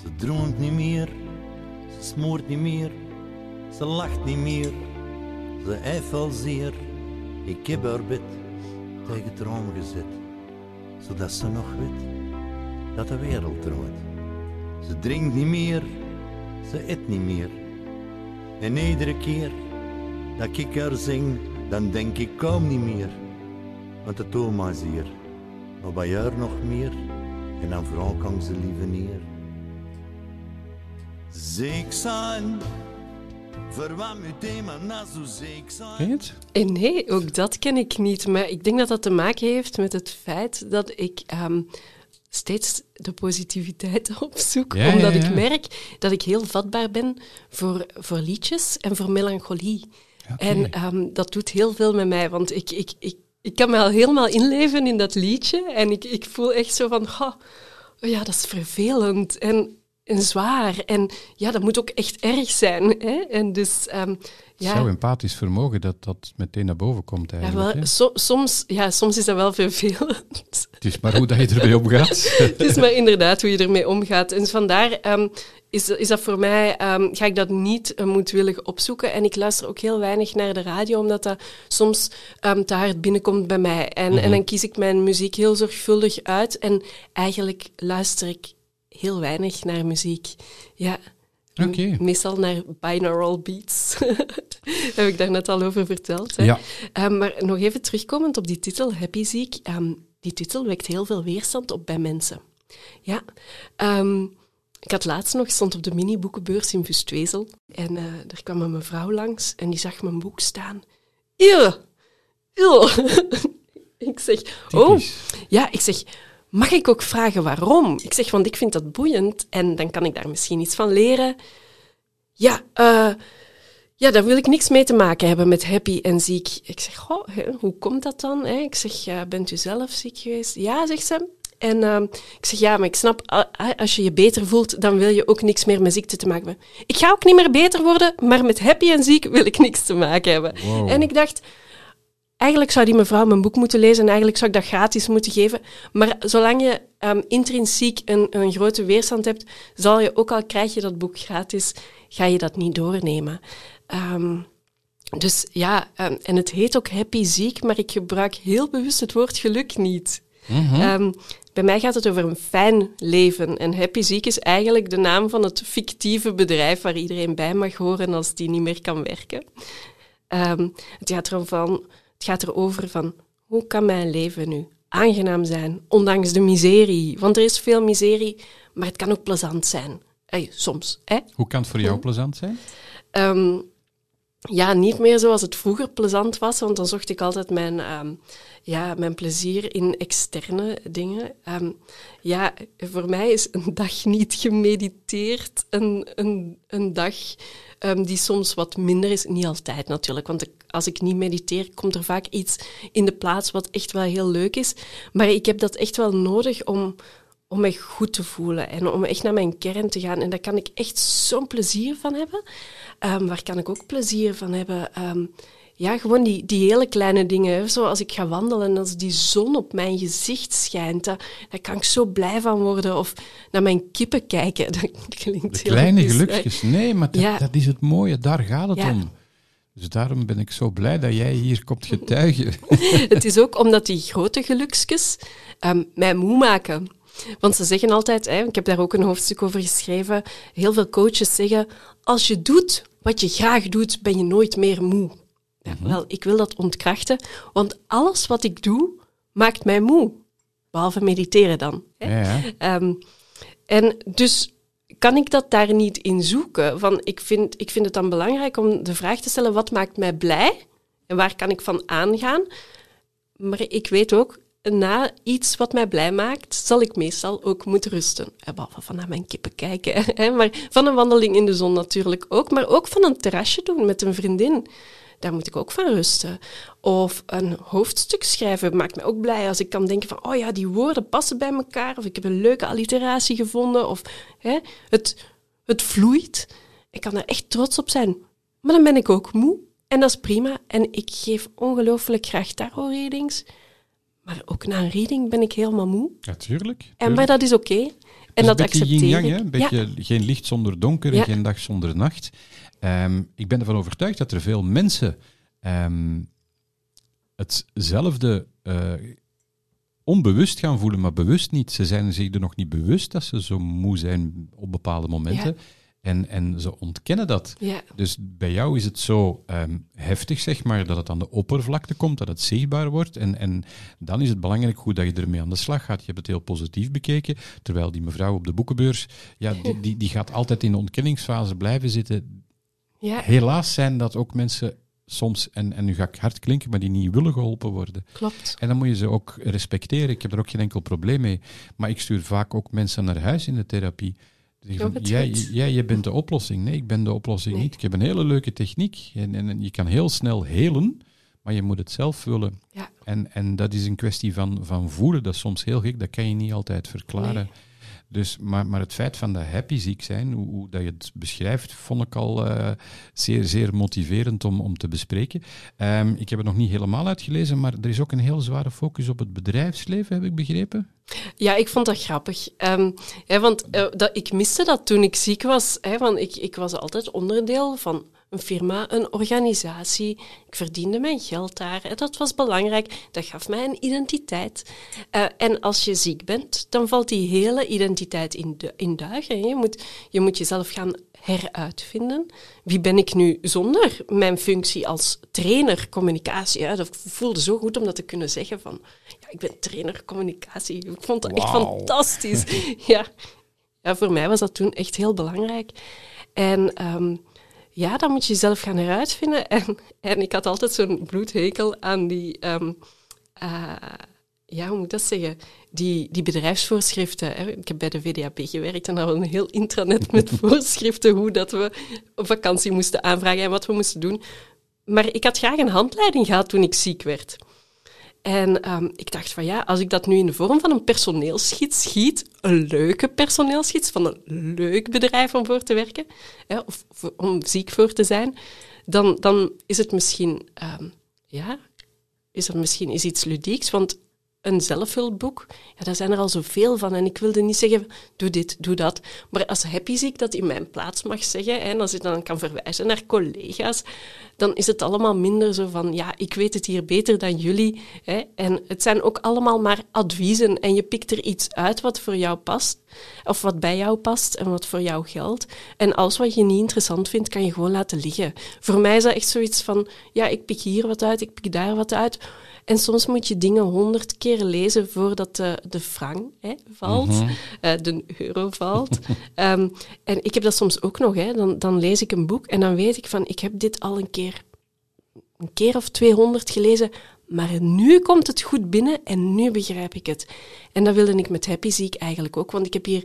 ze droomt niet meer, ze smoort niet meer, ze lacht niet meer, ze heeft al zeer. Ik heb haar bed tegen het raam gezet, zodat ze nog weet dat de wereld draait. Ze drinkt niet meer, ze eet niet meer. En iedere keer dat ik haar zing, dan denk ik kom niet meer. Want de Thomas is hier, maar bij jou nog meer. En dan vooral kan ze liever neer. Zeek zijn, wat mijn thema na zo zeek zijn. Ken je het? Eh, nee, ook dat ken ik niet. Maar ik denk dat dat te maken heeft met het feit dat ik um, steeds de positiviteit opzoek. Ja, omdat ja, ja. ik merk dat ik heel vatbaar ben voor, voor liedjes en voor melancholie. En um, dat doet heel veel met mij, want ik, ik, ik, ik kan me al helemaal inleven in dat liedje. En ik, ik voel echt zo van, oh, oh ja, dat is vervelend en, en zwaar. En ja, dat moet ook echt erg zijn. Hè? En dus, um, ja. Jouw empathisch vermogen, dat dat meteen naar boven komt Ja, eigenlijk. wel, hè? so- soms, ja, soms is dat wel vervelend. Het is maar hoe dat je ermee omgaat. Het is maar inderdaad hoe je ermee omgaat. En vandaar ehm, is, is dat voor mij, ehm, ga ik dat niet uh, moedwillig opzoeken. En ik luister ook heel weinig naar de radio, omdat dat soms ehm, te hard binnenkomt bij mij. En, en dan kies ik mijn muziek heel zorgvuldig uit. En eigenlijk luister ik heel weinig naar muziek. Ja. Meestal naar binaural beats. Heb ik daar net al over verteld. Hè? Ja. Ehm, maar nog even terugkomend op die titel, Happy Ziek. Ehm, die titel wekt heel veel weerstand op bij mensen. Ja. Ehm, ik had laatst nog, stond op de mini-boekenbeurs in Vustwezel. En uh, er kwam een mevrouw langs en die zag mijn boek staan. Eeuw, eeuw. ik zeg, oh, ja, ik zeg, mag ik ook vragen waarom? Ik zeg, want ik vind dat boeiend en dan kan ik daar misschien iets van leren. Ja, eh, ja, daar wil ik niks mee te maken hebben met happy en ziek. Ik zeg, hè, hoe komt dat dan? hè? Ik zeg, bent u zelf ziek geweest? Ja, zegt ze. En eh, ik zeg, ja, maar ik snap, als je je beter voelt, dan wil je ook niks meer met ziekte te maken hebben. Ik ga ook niet meer beter worden, maar met happy en ziek wil ik niks te maken hebben. Wow. En ik dacht, eigenlijk zou die mevrouw mijn boek moeten lezen en eigenlijk zou ik dat gratis moeten geven. Maar zolang je ehm, intrinsiek een, een grote weerstand hebt, zal je, ook al krijg je dat boek gratis, ga je dat niet doornemen. Ehm, dus ja, ehm, en het heet ook Happy Ziek, maar ik gebruik heel bewust het woord geluk niet. Ehm, bij mij gaat het over een fijn leven. En Happy Ziek is eigenlijk de naam van het fictieve bedrijf waar iedereen bij mag horen als die niet meer kan werken. Het, gaat erom van, het gaat erover van hoe kan mijn leven nu aangenaam zijn, ondanks de miserie. Want er is veel miserie, maar het kan ook plezant zijn. Ey, soms, hè? Hoe kan het voor jou plezant zijn? Ehm, ja, niet meer zoals het vroeger plezant was, want dan zocht ik altijd mijn, ehm, ja, mijn plezier in externe dingen. Ehm, ja, voor mij is een dag niet gemediteerd een, een, een dag ehm, die soms wat minder is. Niet altijd natuurlijk, want als ik niet mediteer, komt er vaak iets in de plaats wat echt wel heel leuk is. Maar ik heb dat echt wel nodig om, om me goed te voelen en om echt naar mijn kern te gaan. En daar kan ik echt zo'n plezier van hebben. Ehm, waar kan ik ook plezier van hebben? Ehm, ja, gewoon die, die hele kleine dingen. hè. Zoals ik ga wandelen en als die zon op mijn gezicht schijnt, daar, daar kan ik zo blij van worden. Of naar mijn kippen kijken. Dat klinkt De heel kleine hè. gelukjes. Nee, maar dat, Ja. dat is het mooie. Daar gaat het Ja. om. Dus daarom ben ik zo blij dat jij hier komt getuigen. Het is ook omdat die grote geluksjes ehm, mij moe maken. Want ze zeggen altijd, hè, ik heb daar ook een hoofdstuk over geschreven, heel veel coaches zeggen, als je doet wat je graag doet, ben je nooit meer moe. Ja, wel, ik wil dat ontkrachten, want alles wat ik doe, maakt mij moe. Behalve mediteren dan. Hè. Ja, ja. Ehm, en dus kan ik dat daar niet in zoeken? Van, ik, vind, ik vind het dan belangrijk om de vraag te stellen, wat maakt mij blij? En waar kan ik van aangaan? Maar ik weet ook, na iets wat mij blij maakt, zal ik meestal ook moeten rusten. Eh, Behalve van naar mijn kippen kijken. Hè. Maar van een wandeling in de zon natuurlijk ook. Maar ook van een terrasje doen met een vriendin. Daar moet ik ook van rusten. Of een hoofdstuk schrijven maakt mij ook blij als ik kan denken van, oh ja, die woorden passen bij elkaar. Of ik heb een leuke alliteratie gevonden. Of hè, het, het vloeit. Ik kan er echt trots op zijn. Maar dan ben ik ook moe. En dat is prima. En ik geef ongelooflijk graag tarot-readings. Maar ook na een reading ben ik helemaal moe. Ja, tuurlijk. En, maar dat is oké. En Dus dat een beetje accepteer yin-yang, ik. hè? Een beetje geen licht zonder donker en Ja. geen dag zonder nacht. Ehm, ik ben ervan overtuigd dat er veel mensen ehm, hetzelfde eh, onbewust gaan voelen, maar bewust niet. Ze zijn zich er nog niet bewust dat ze zo moe zijn op bepaalde momenten. En, en ze ontkennen dat. Ja. Dus bij jou is het zo ehm, heftig, zeg maar, dat het aan de oppervlakte komt, dat het zichtbaar wordt. En, en dan is het belangrijk hoe dat je ermee aan de slag gaat. Je hebt het heel positief bekeken, terwijl die mevrouw op de boekenbeurs, ja, die, die, die gaat altijd in de ontkenningsfase blijven zitten. Ja, Helaas zijn dat ook mensen soms, en, en nu ga ik hard klinken, maar die niet willen geholpen worden. klopt. En dan moet je ze ook respecteren. Ik heb er ook geen enkel probleem mee. Maar ik stuur vaak ook mensen naar huis in de therapie. Van, jij, jij, je bent de oplossing. Nee, ik ben de oplossing Nee. niet. Ik heb een hele leuke techniek. En, en, en je kan heel snel helen, maar je moet het zelf willen. Ja. En, en dat is een kwestie van, van voelen. Dat is soms heel gek. Dat kan je niet altijd verklaren. Nee. Dus, maar, maar het feit van dat happy ziek zijn, hoe, dat je het beschrijft, vond ik al eh, zeer, zeer motiverend om, om te bespreken. Ehm, ik heb het nog niet helemaal uitgelezen, maar er is ook een heel zware focus op het bedrijfsleven, heb ik begrepen. Ja, ik vond dat grappig. Ehm, hè, want eh, dat, ik miste dat toen ik ziek was. Hè, want ik, ik was altijd onderdeel van een firma, een organisatie. Ik verdiende mijn geld daar. En dat was belangrijk. Dat gaf mij een identiteit. Uh, en als je ziek bent, dan valt die hele identiteit in, de, in duigen. Je moet, je moet jezelf gaan heruitvinden. Wie ben ik nu zonder mijn functie als trainer communicatie? Ja, dat voelde zo goed om dat te kunnen zeggen van... Ja, ik ben trainer communicatie. Ik vond dat echt fantastisch. ja. ja, voor mij was dat toen echt heel belangrijk. En... Um, ja, dan moet je jezelf gaan heruitvinden. En, en ik had altijd zo'n bloedhekel aan die, um, uh, ja, hoe moet ik dat zeggen? Die, die bedrijfsvoorschriften. Hè. Ik heb bij de VDAP gewerkt en hadden een heel intranet met voorschriften hoe dat we op vakantie moesten aanvragen en wat we moesten doen. Maar ik had graag een handleiding gehad toen ik ziek werd. En um, ik dacht van ja, als ik dat nu in de vorm van een personeelsgids schiet, een leuke personeelsgids van een leuk bedrijf om voor te werken, hè, of, om ziek voor te zijn, dan, dan is het misschien, um, ja, is er misschien is iets ludieks, want een zelfhulpboek, ja, daar zijn er al zoveel van. En ik wilde niet zeggen, doe dit, doe dat. Maar als happy zie dat in mijn plaats mag zeggen, en als ik dan kan verwijzen naar collega's, dan is het allemaal minder zo van, ja, ik weet het hier beter dan jullie. Hè. En het zijn ook allemaal maar adviezen. En je pikt er iets uit wat voor jou past, of wat bij jou past en wat voor jou geldt. En alles wat je niet interessant vindt, kan je gewoon laten liggen. Voor mij is dat echt zoiets van, ja, ik pik hier wat uit, ik pik daar wat uit. En soms moet je dingen honderd keer lezen voordat de, de frank hè, valt, mm de euro valt. Ehm, en ik heb dat soms ook nog. Hè. Dan, dan lees ik een boek en dan weet ik van, ik heb dit al een keer, een keer of tweehonderd gelezen, maar nu komt het goed binnen en nu begrijp ik het. En dat wilde ik met Happy Ziek eigenlijk ook, want ik heb hier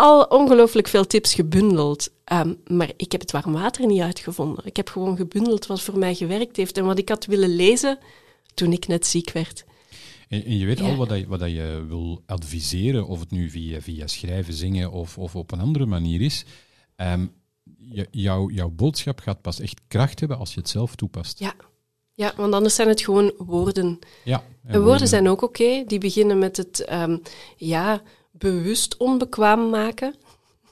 al ongelooflijk veel tips gebundeld. Um, maar ik heb het warm water niet uitgevonden. Ik heb gewoon gebundeld wat voor mij gewerkt heeft en wat ik had willen lezen toen ik net ziek werd. En, en je weet al wat, dat, wat dat je wil adviseren, of het nu via, via schrijven, zingen of, of op een andere manier is. Um, jou, jouw boodschap gaat pas echt kracht hebben als je het zelf toepast. Ja, ja want anders zijn het gewoon woorden. Ja, en, woorden, zijn ook oké. Die beginnen met het um, ja, bewust onbekwaam maken.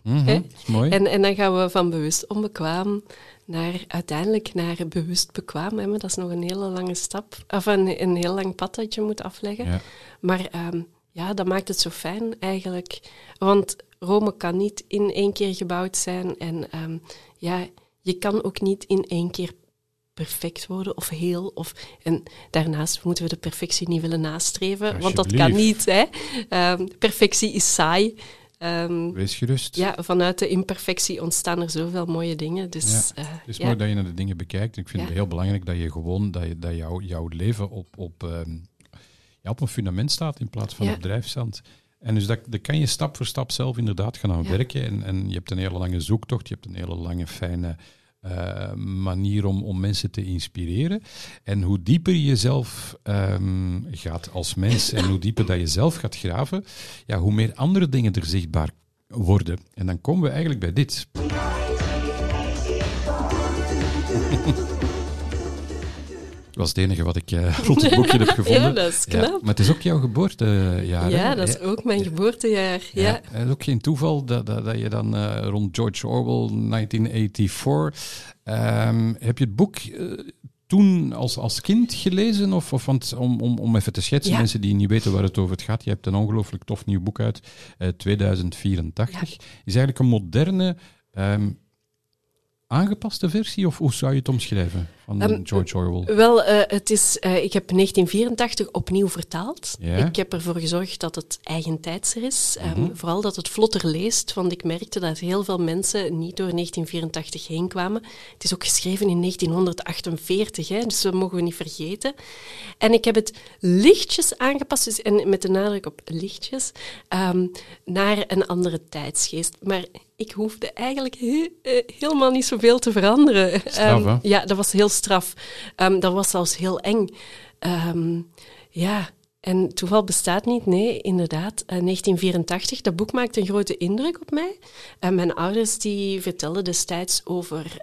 Mm is mooi. En, en dan gaan we van bewust onbekwaam naar uiteindelijk naar bewust bekwaam. Hè? Maar dat is nog een hele lange stap, of een, een heel lang pad dat je moet afleggen. Ja. Maar um, ja, dat maakt het zo fijn eigenlijk. Want Rome kan niet in één keer gebouwd zijn. En um, ja, je kan ook niet in één keer perfect worden of heel. Of, en daarnaast moeten we de perfectie niet willen nastreven, want dat kan niet. Hè? Um, perfectie is saai. Um, Wees gerust. Ja, vanuit de imperfectie ontstaan er zoveel mooie dingen. Dus, ja, uh, het is mooi dat je naar de dingen bekijkt. Ik vind het heel belangrijk dat je gewoon dat, je, dat jou, jouw leven op, op, um, op een fundament staat in plaats van op drijfzand. En dus dat, dat kan je stap voor stap zelf inderdaad gaan aan werken. En, en je hebt een hele lange zoektocht, je hebt een hele lange fijne uh, manier om, om mensen te inspireren. En hoe dieper je jezelf um, gaat als mens en hoe dieper dat je zelf gaat graven, ja, hoe meer andere dingen er zichtbaar worden. En dan komen we eigenlijk bij dit. Dat was het enige wat ik uh, rond het boekje heb gevonden. ja, dat is knap. maar het is ook jouw geboortejaar. Ja, dat is ook mijn geboortejaar. Ja. Het is ook geen toeval dat, dat, dat je dan uh, rond George Orwell 1984... Um, heb je het boek uh, toen als, als kind gelezen? Of, of want, om, om, om even te schetsen, ja. mensen die niet weten waar het over gaat. Je hebt een ongelooflijk tof nieuw boek uit, 2084. Ja. Is eigenlijk een moderne... Um, aangepaste versie, of hoe zou je het omschrijven van um, George Orwell? Wel, uh, het is, uh, ik heb 1984 opnieuw vertaald. Ik heb ervoor gezorgd dat het eigentijdser is. Mm -hmm. um, vooral dat het vlotter leest, want ik merkte dat heel veel mensen niet door 1984 heen kwamen. Het is ook geschreven in 1948, hè, dus dat mogen we niet vergeten. En ik heb het lichtjes aangepast, dus, en met de nadruk op lichtjes, um, naar een andere tijdsgeest. Maar ik hoefde eigenlijk he uh, helemaal niet zoveel te veranderen. Straf, um, ja, dat was heel Um, dat was zelfs heel eng. Um, ja, en toeval bestaat niet, nee, inderdaad. Uh, 1984, dat boek maakte een grote indruk op mij. Mijn ouders die vertelden destijds over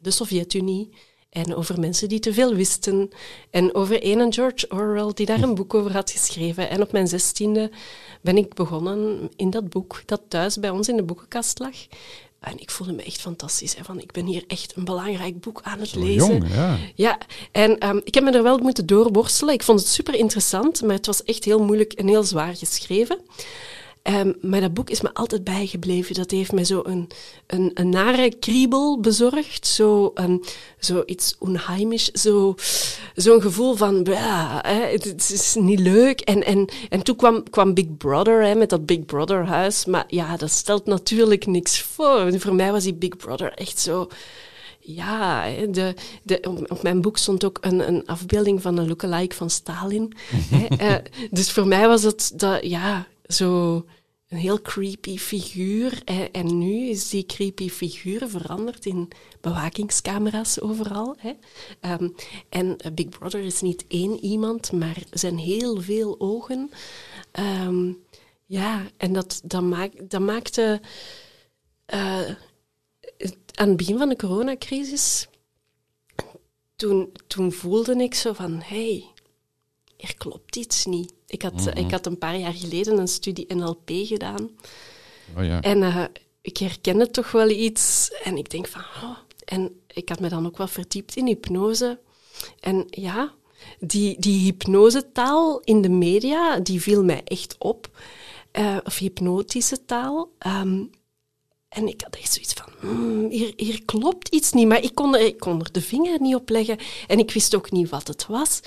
de Sovjet-Unie en over mensen die te veel wisten. En over een George Orwell die daar een boek over had geschreven. En op mijn zestiende ben ik begonnen in dat boek dat thuis bij ons in de boekenkast lag. En ik voelde me echt fantastisch. Hè, van, ik ben hier echt een belangrijk boek aan het Zo lezen. jong, ja. Ja, en ehm, ik heb me er wel moeten doorworstelen. Ik vond het super interessant, maar het was echt heel moeilijk en heel zwaar geschreven. Ehm, maar dat boek is me altijd bijgebleven. Dat heeft mij zo een, een, een nare kriebel bezorgd. Zo, een, zo iets onheimisch. Zo, zo'n gevoel van, "Blah, hè, het, het is niet leuk. En, en, en toen kwam, kwam Big Brother hè, met dat Big Brother huis. Maar ja, dat stelt natuurlijk niks voor. Voor mij was die Big Brother echt zo... Ja, de, de, op, mijn boek stond ook een, een afbeelding van een lookalike van Stalin. hè. Eh, dus voor mij was het dat, ja, zo een heel creepy figuur. En, nu is die creepy figuur veranderd in bewakingscamera's overal. Hè. Ehm, en eh, Big Brother is niet één iemand, maar zijn heel veel ogen. Ehm, ja, en dat, dat, maak, dat maakte... eh, aan het begin van de coronacrisis, toen, toen voelde ik zo van, hey, er klopt iets niet. Ik had, ik had een paar jaar geleden een studie NLP gedaan. Oh, ja. En eh, ik herkende toch wel iets. En ik denk van... Oh. En ik had me dan ook wel verdiept in hypnose. En ja, die, die hypnosetaal in de media, die viel mij echt op. Eh, of hypnotische taal. Ehm, en ik had echt zoiets van, hmm, hier, hier klopt iets niet, maar ik kon, er, ik kon er de vinger niet op leggen en ik wist ook niet wat het was.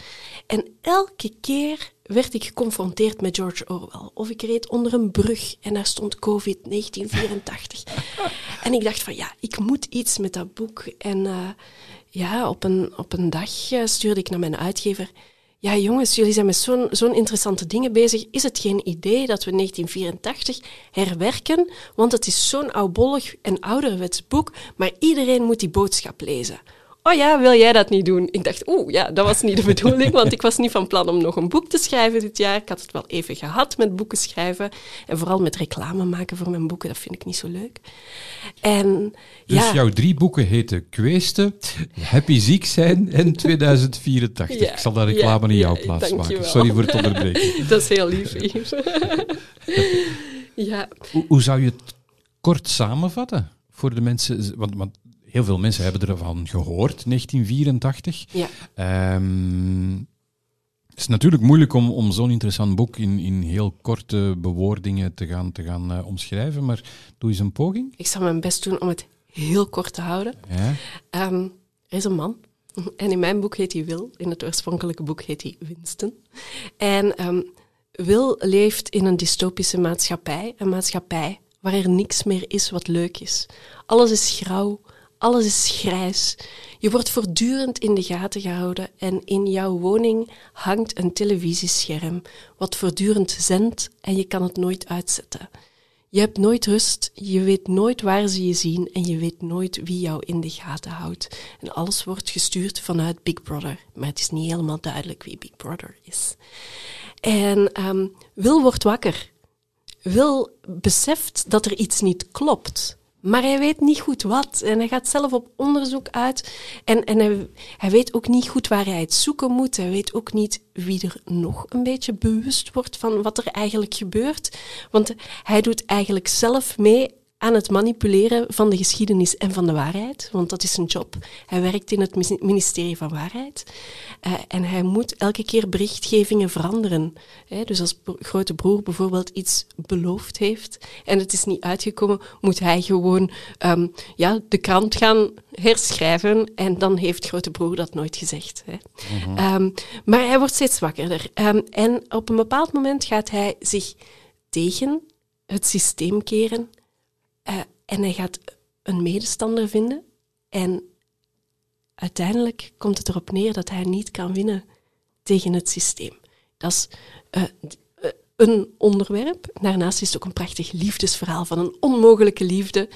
En elke keer werd ik geconfronteerd met George Orwell. Of ik reed onder een brug en daar stond COVID 1984. en ik dacht van, ja, ik moet iets met dat boek. En eh, ja, op een, op een dag eh, stuurde ik naar mijn uitgever... Ja, jongens, jullie zijn met zo'n zo'n interessante dingen bezig. Is het geen idee dat we 1984 herwerken? Want het is zo'n oudbollig en ouderwets boek, maar iedereen moet die boodschap lezen. Oh ja, wil jij dat niet doen? Ik dacht, oeh, ja, dat was niet de bedoeling, want ik was niet van plan om nog een boek te schrijven dit jaar. Ik had het wel even gehad met boeken schrijven en vooral met reclame maken voor mijn boeken, dat vind ik niet zo leuk. En Dus ja, jouw drie boeken heten Kweesten, Happy Ziek zijn en 2084. Ja, Ik zal daar reclame ja, in jouw ja, plaats maken. Sorry voor het onderbreken. dat is heel lief, Yves. ja, Hoe, hoe zou je het kort samenvatten voor de mensen? Want, want heel veel mensen hebben ervan gehoord, 1984. ja. Ehm, het is natuurlijk moeilijk om, om zo'n interessant boek in, in heel korte bewoordingen te gaan, te gaan eh, omschrijven, maar doe eens een poging. Ik zal mijn best doen om het heel kort te houden. Ja. Ehm, er is een man. En in mijn boek heet hij Will. In het oorspronkelijke boek heet hij Winston. En ehm, Will leeft in een dystopische maatschappij. Een maatschappij waar er niks meer is wat leuk is. Alles is grauw. Alles is grijs. Je wordt voortdurend in de gaten gehouden en in jouw woning hangt een televisiescherm wat voortdurend zendt en je kan het nooit uitzetten. Je hebt nooit rust, je weet nooit waar ze je zien en je weet nooit wie jou in de gaten houdt. En alles wordt gestuurd vanuit Big Brother, maar het is niet helemaal duidelijk wie Big Brother is. En ehm, Wil wordt wakker. Wil beseft dat er iets niet klopt. Maar hij weet niet goed wat. En hij gaat zelf op onderzoek uit. En, en hij, hij weet ook niet goed waar hij het zoeken moet. Hij weet ook niet wie er nog een beetje bewust wordt van wat er eigenlijk gebeurt. Want hij doet eigenlijk zelf mee aan het manipuleren van de geschiedenis en van de waarheid. Want dat is zijn job. Hij werkt in het ministerie van Waarheid. Eh, en hij moet elke keer berichtgevingen veranderen. Hè, dus als grote broer bijvoorbeeld iets beloofd heeft en het is niet uitgekomen, moet hij gewoon ehm, ja, de krant gaan herschrijven. En dan heeft grote broer dat nooit gezegd. Hè. Ehm, maar hij wordt steeds wakkerder. Ehm, en op een bepaald moment gaat hij zich tegen het systeem keren. Eh, en hij gaat een medestander vinden. En uiteindelijk komt het erop neer dat hij niet kan winnen tegen het systeem. Dat is eh, eh, een onderwerp. Daarnaast is het ook een prachtig liefdesverhaal van een onmogelijke liefde.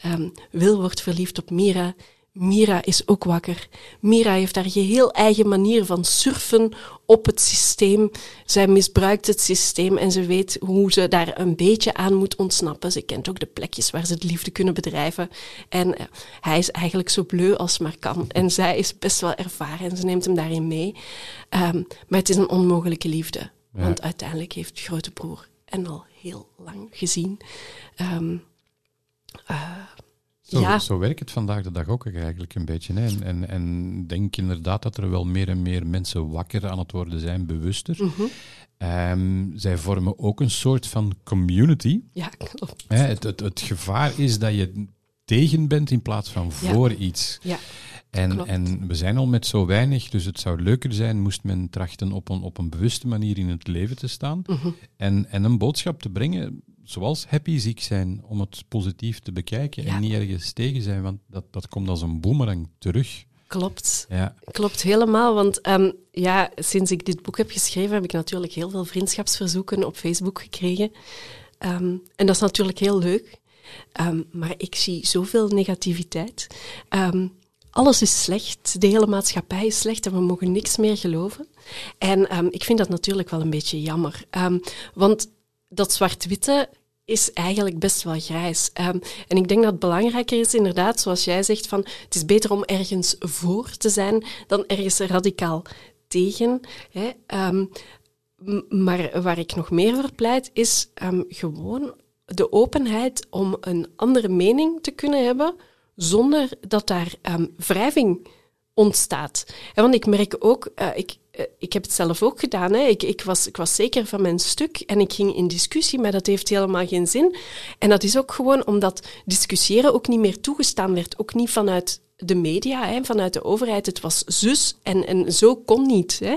Ehm, Wil wordt verliefd op Mira. Mira is ook wakker. Mira heeft haar geheel eigen manier van surfen op het systeem. Zij misbruikt het systeem en ze weet hoe ze daar een beetje aan moet ontsnappen. Ze kent ook de plekjes waar ze de liefde kunnen bedrijven. En eh, hij is eigenlijk zo bleu als maar kan. En zij is best wel ervaren en ze neemt hem daarin mee. Ehm, maar het is een onmogelijke liefde. Want uiteindelijk heeft grote broer en al heel lang gezien. eh, Zo, Ja. zo werkt het vandaag de dag ook eigenlijk een beetje. Hè. En, en, denk inderdaad dat er wel meer en meer mensen wakker aan het worden zijn, bewuster. Mhm. Ehm, zij vormen ook een soort van community. Ja, klopt. Hè. Het, het, het gevaar is dat je tegen bent in plaats van Ja. voor iets. Ja, En, klopt. en we zijn al met zo weinig, dus het zou leuker zijn moest men trachten op een, op een bewuste manier in het leven te staan Mhm. en, en een boodschap te brengen, zoals happy ziek zijn, om het positief te bekijken Ja. en niet ergens tegen zijn, want dat, dat komt als een boemerang terug. klopt. Ja. Klopt helemaal, want ehm, ja, sinds ik dit boek heb geschreven, heb ik natuurlijk heel veel vriendschapsverzoeken op Facebook gekregen. Ehm, en dat is natuurlijk heel leuk, Ehm, maar ik zie zoveel negativiteit. Alles is slecht, de hele maatschappij is slecht en we mogen niks meer geloven. En ik vind dat natuurlijk wel een beetje jammer, want dat zwart-witte is eigenlijk best wel grijs. Ehm, en ik denk dat het belangrijker is, inderdaad, zoals jij zegt, van het is beter om ergens voor te zijn dan ergens radicaal tegen. Hè. Ehm, maar waar ik nog meer voor pleit, is ehm, gewoon de openheid om een andere mening te kunnen hebben, zonder dat daar wrijving ontstaat. En want ik merk ook, eh, ik, ik heb het zelf ook gedaan, hè. Ik, ik, was, ik was zeker van mijn stuk en ik ging in discussie, maar dat heeft helemaal geen zin. En dat is ook gewoon omdat discussiëren ook niet meer toegestaan werd, ook niet vanuit de media, hè, vanuit de overheid. Het was zus en, en zo kon niet. Hè.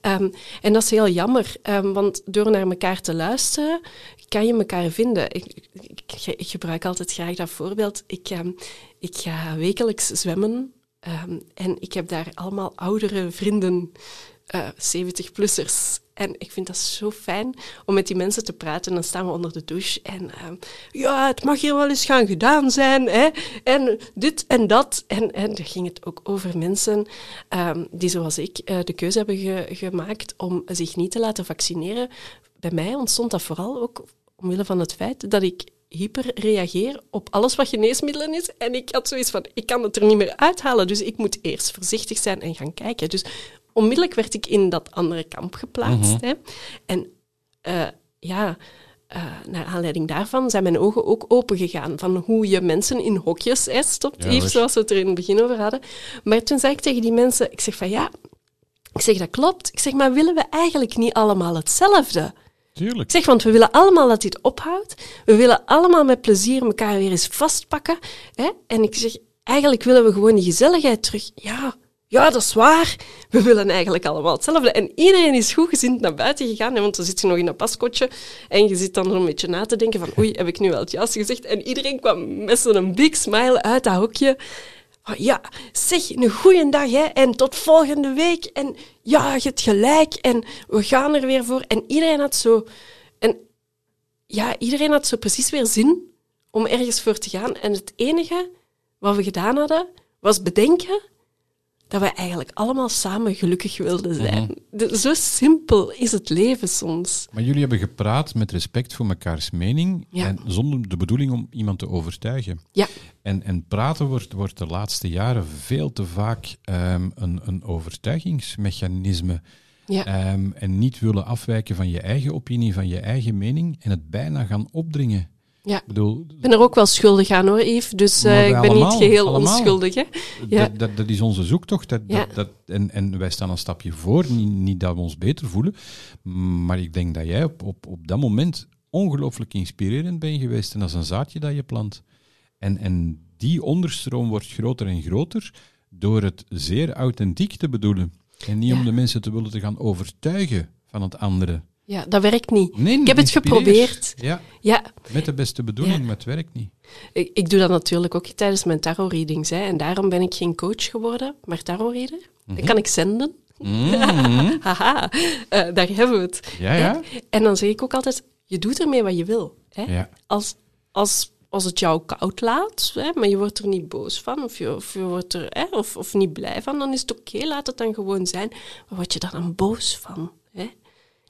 Ehm, en dat is heel jammer, ehm, want door naar elkaar te luisteren, kan je elkaar vinden. Ik, ik, ik- ik gebruik altijd graag dat voorbeeld. Ik, ehm, ik ga wekelijks zwemmen en ik heb daar allemaal oudere vrienden, eh 70-plussers. En ik vind dat zo fijn om met die mensen te praten. Dan staan we onder de douche en ehm, ja, het mag hier wel eens gaan gedaan zijn. Hè? En dit en dat. En, en dan ging het ook over mensen ehm, die, zoals ik, eh, de keuze hebben ge- gemaakt om zich niet te laten vaccineren. Bij mij ontstond dat vooral ook omwille van het feit dat ik hyper reageer op alles wat geneesmiddelen is. En ik had zoiets van, ik kan het er niet meer uithalen, dus ik moet eerst voorzichtig zijn en gaan kijken. Dus onmiddellijk werd ik in dat andere kamp geplaatst. hè. En eh, ja, eh, naar aanleiding daarvan zijn mijn ogen ook opengegaan van hoe je mensen in hokjes hè, stopt, Ja, Yves, zoals we het er in het begin over hadden. Maar toen zei ik tegen die mensen, ik zeg van ja, ik zeg dat klopt. Ik zeg, maar willen we eigenlijk niet allemaal hetzelfde? Tuurlijk. Ik zeg, want we willen allemaal dat dit ophoudt. We willen allemaal met plezier elkaar weer eens vastpakken. Hè? En ik zeg, eigenlijk willen we gewoon die gezelligheid terug. Ja, ja, dat is waar. We willen eigenlijk allemaal hetzelfde. En iedereen is goed gezind naar buiten gegaan. Want dan zit je nog in een paskotje en je zit dan een beetje na te denken van oei, heb ik nu wel het juiste gezegd? En iedereen kwam met zo'n big smile uit dat hokje. Oh, ja, zeg, een goeie dag hè, en tot volgende week. En ja, je gelijk en we gaan er weer voor. En iedereen had zo... En ja, iedereen had zo precies weer zin om ergens voor te gaan. En het enige wat we gedaan hadden, was bedenken dat we eigenlijk allemaal samen gelukkig wilden zijn. De- zo simpel is het leven soms. Maar jullie hebben gepraat met respect voor mekaars mening Ja. en zonder de bedoeling om iemand te overtuigen. Ja, En, en praten wordt, wordt de laatste jaren veel te vaak ehm, een, een overtuigingsmechanisme. ja. Ehm, en niet willen afwijken van je eigen opinie, van je eigen mening en het bijna gaan opdringen. Ja. Ik bedoel, ben er ook wel schuldig aan hoor, Yves. Dus eh, ik ben allemaal, niet geheel allemaal. onschuldig. Hè? Ja. dat, dat, dat is onze zoektocht. Dat, Ja. dat, dat, en, en wij staan een stapje voor, niet, niet dat we ons beter voelen. Maar ik denk dat jij op, op, op dat moment ongelooflijk inspirerend bent geweest. En dat is een zaadje dat je plant. En, en die onderstroom wordt groter en groter door het zeer authentiek te bedoelen. En niet Ja. om de mensen te willen te gaan overtuigen van het andere. Ja, dat werkt niet. Nee, Ik heb het geprobeerd. Ja, Ja, met de beste bedoeling, Ja. maar het werkt niet. ik, ik doe dat natuurlijk ook tijdens mijn tarot-readings. Hè. En daarom ben ik geen coach geworden, maar tarot-reader. Mhm. Dat kan ik zenden. Mm. Haha, eh, daar hebben we het. Ja, ja. En dan zeg ik ook altijd, je doet ermee wat je wil. Hè? Ja. Als, als, als het jou koud laat, hè, maar je wordt er niet boos van of je, of je wordt er hè, of, of niet blij van, dan is het oké, laat het dan gewoon zijn. Maar word je daar dan boos van? Hè?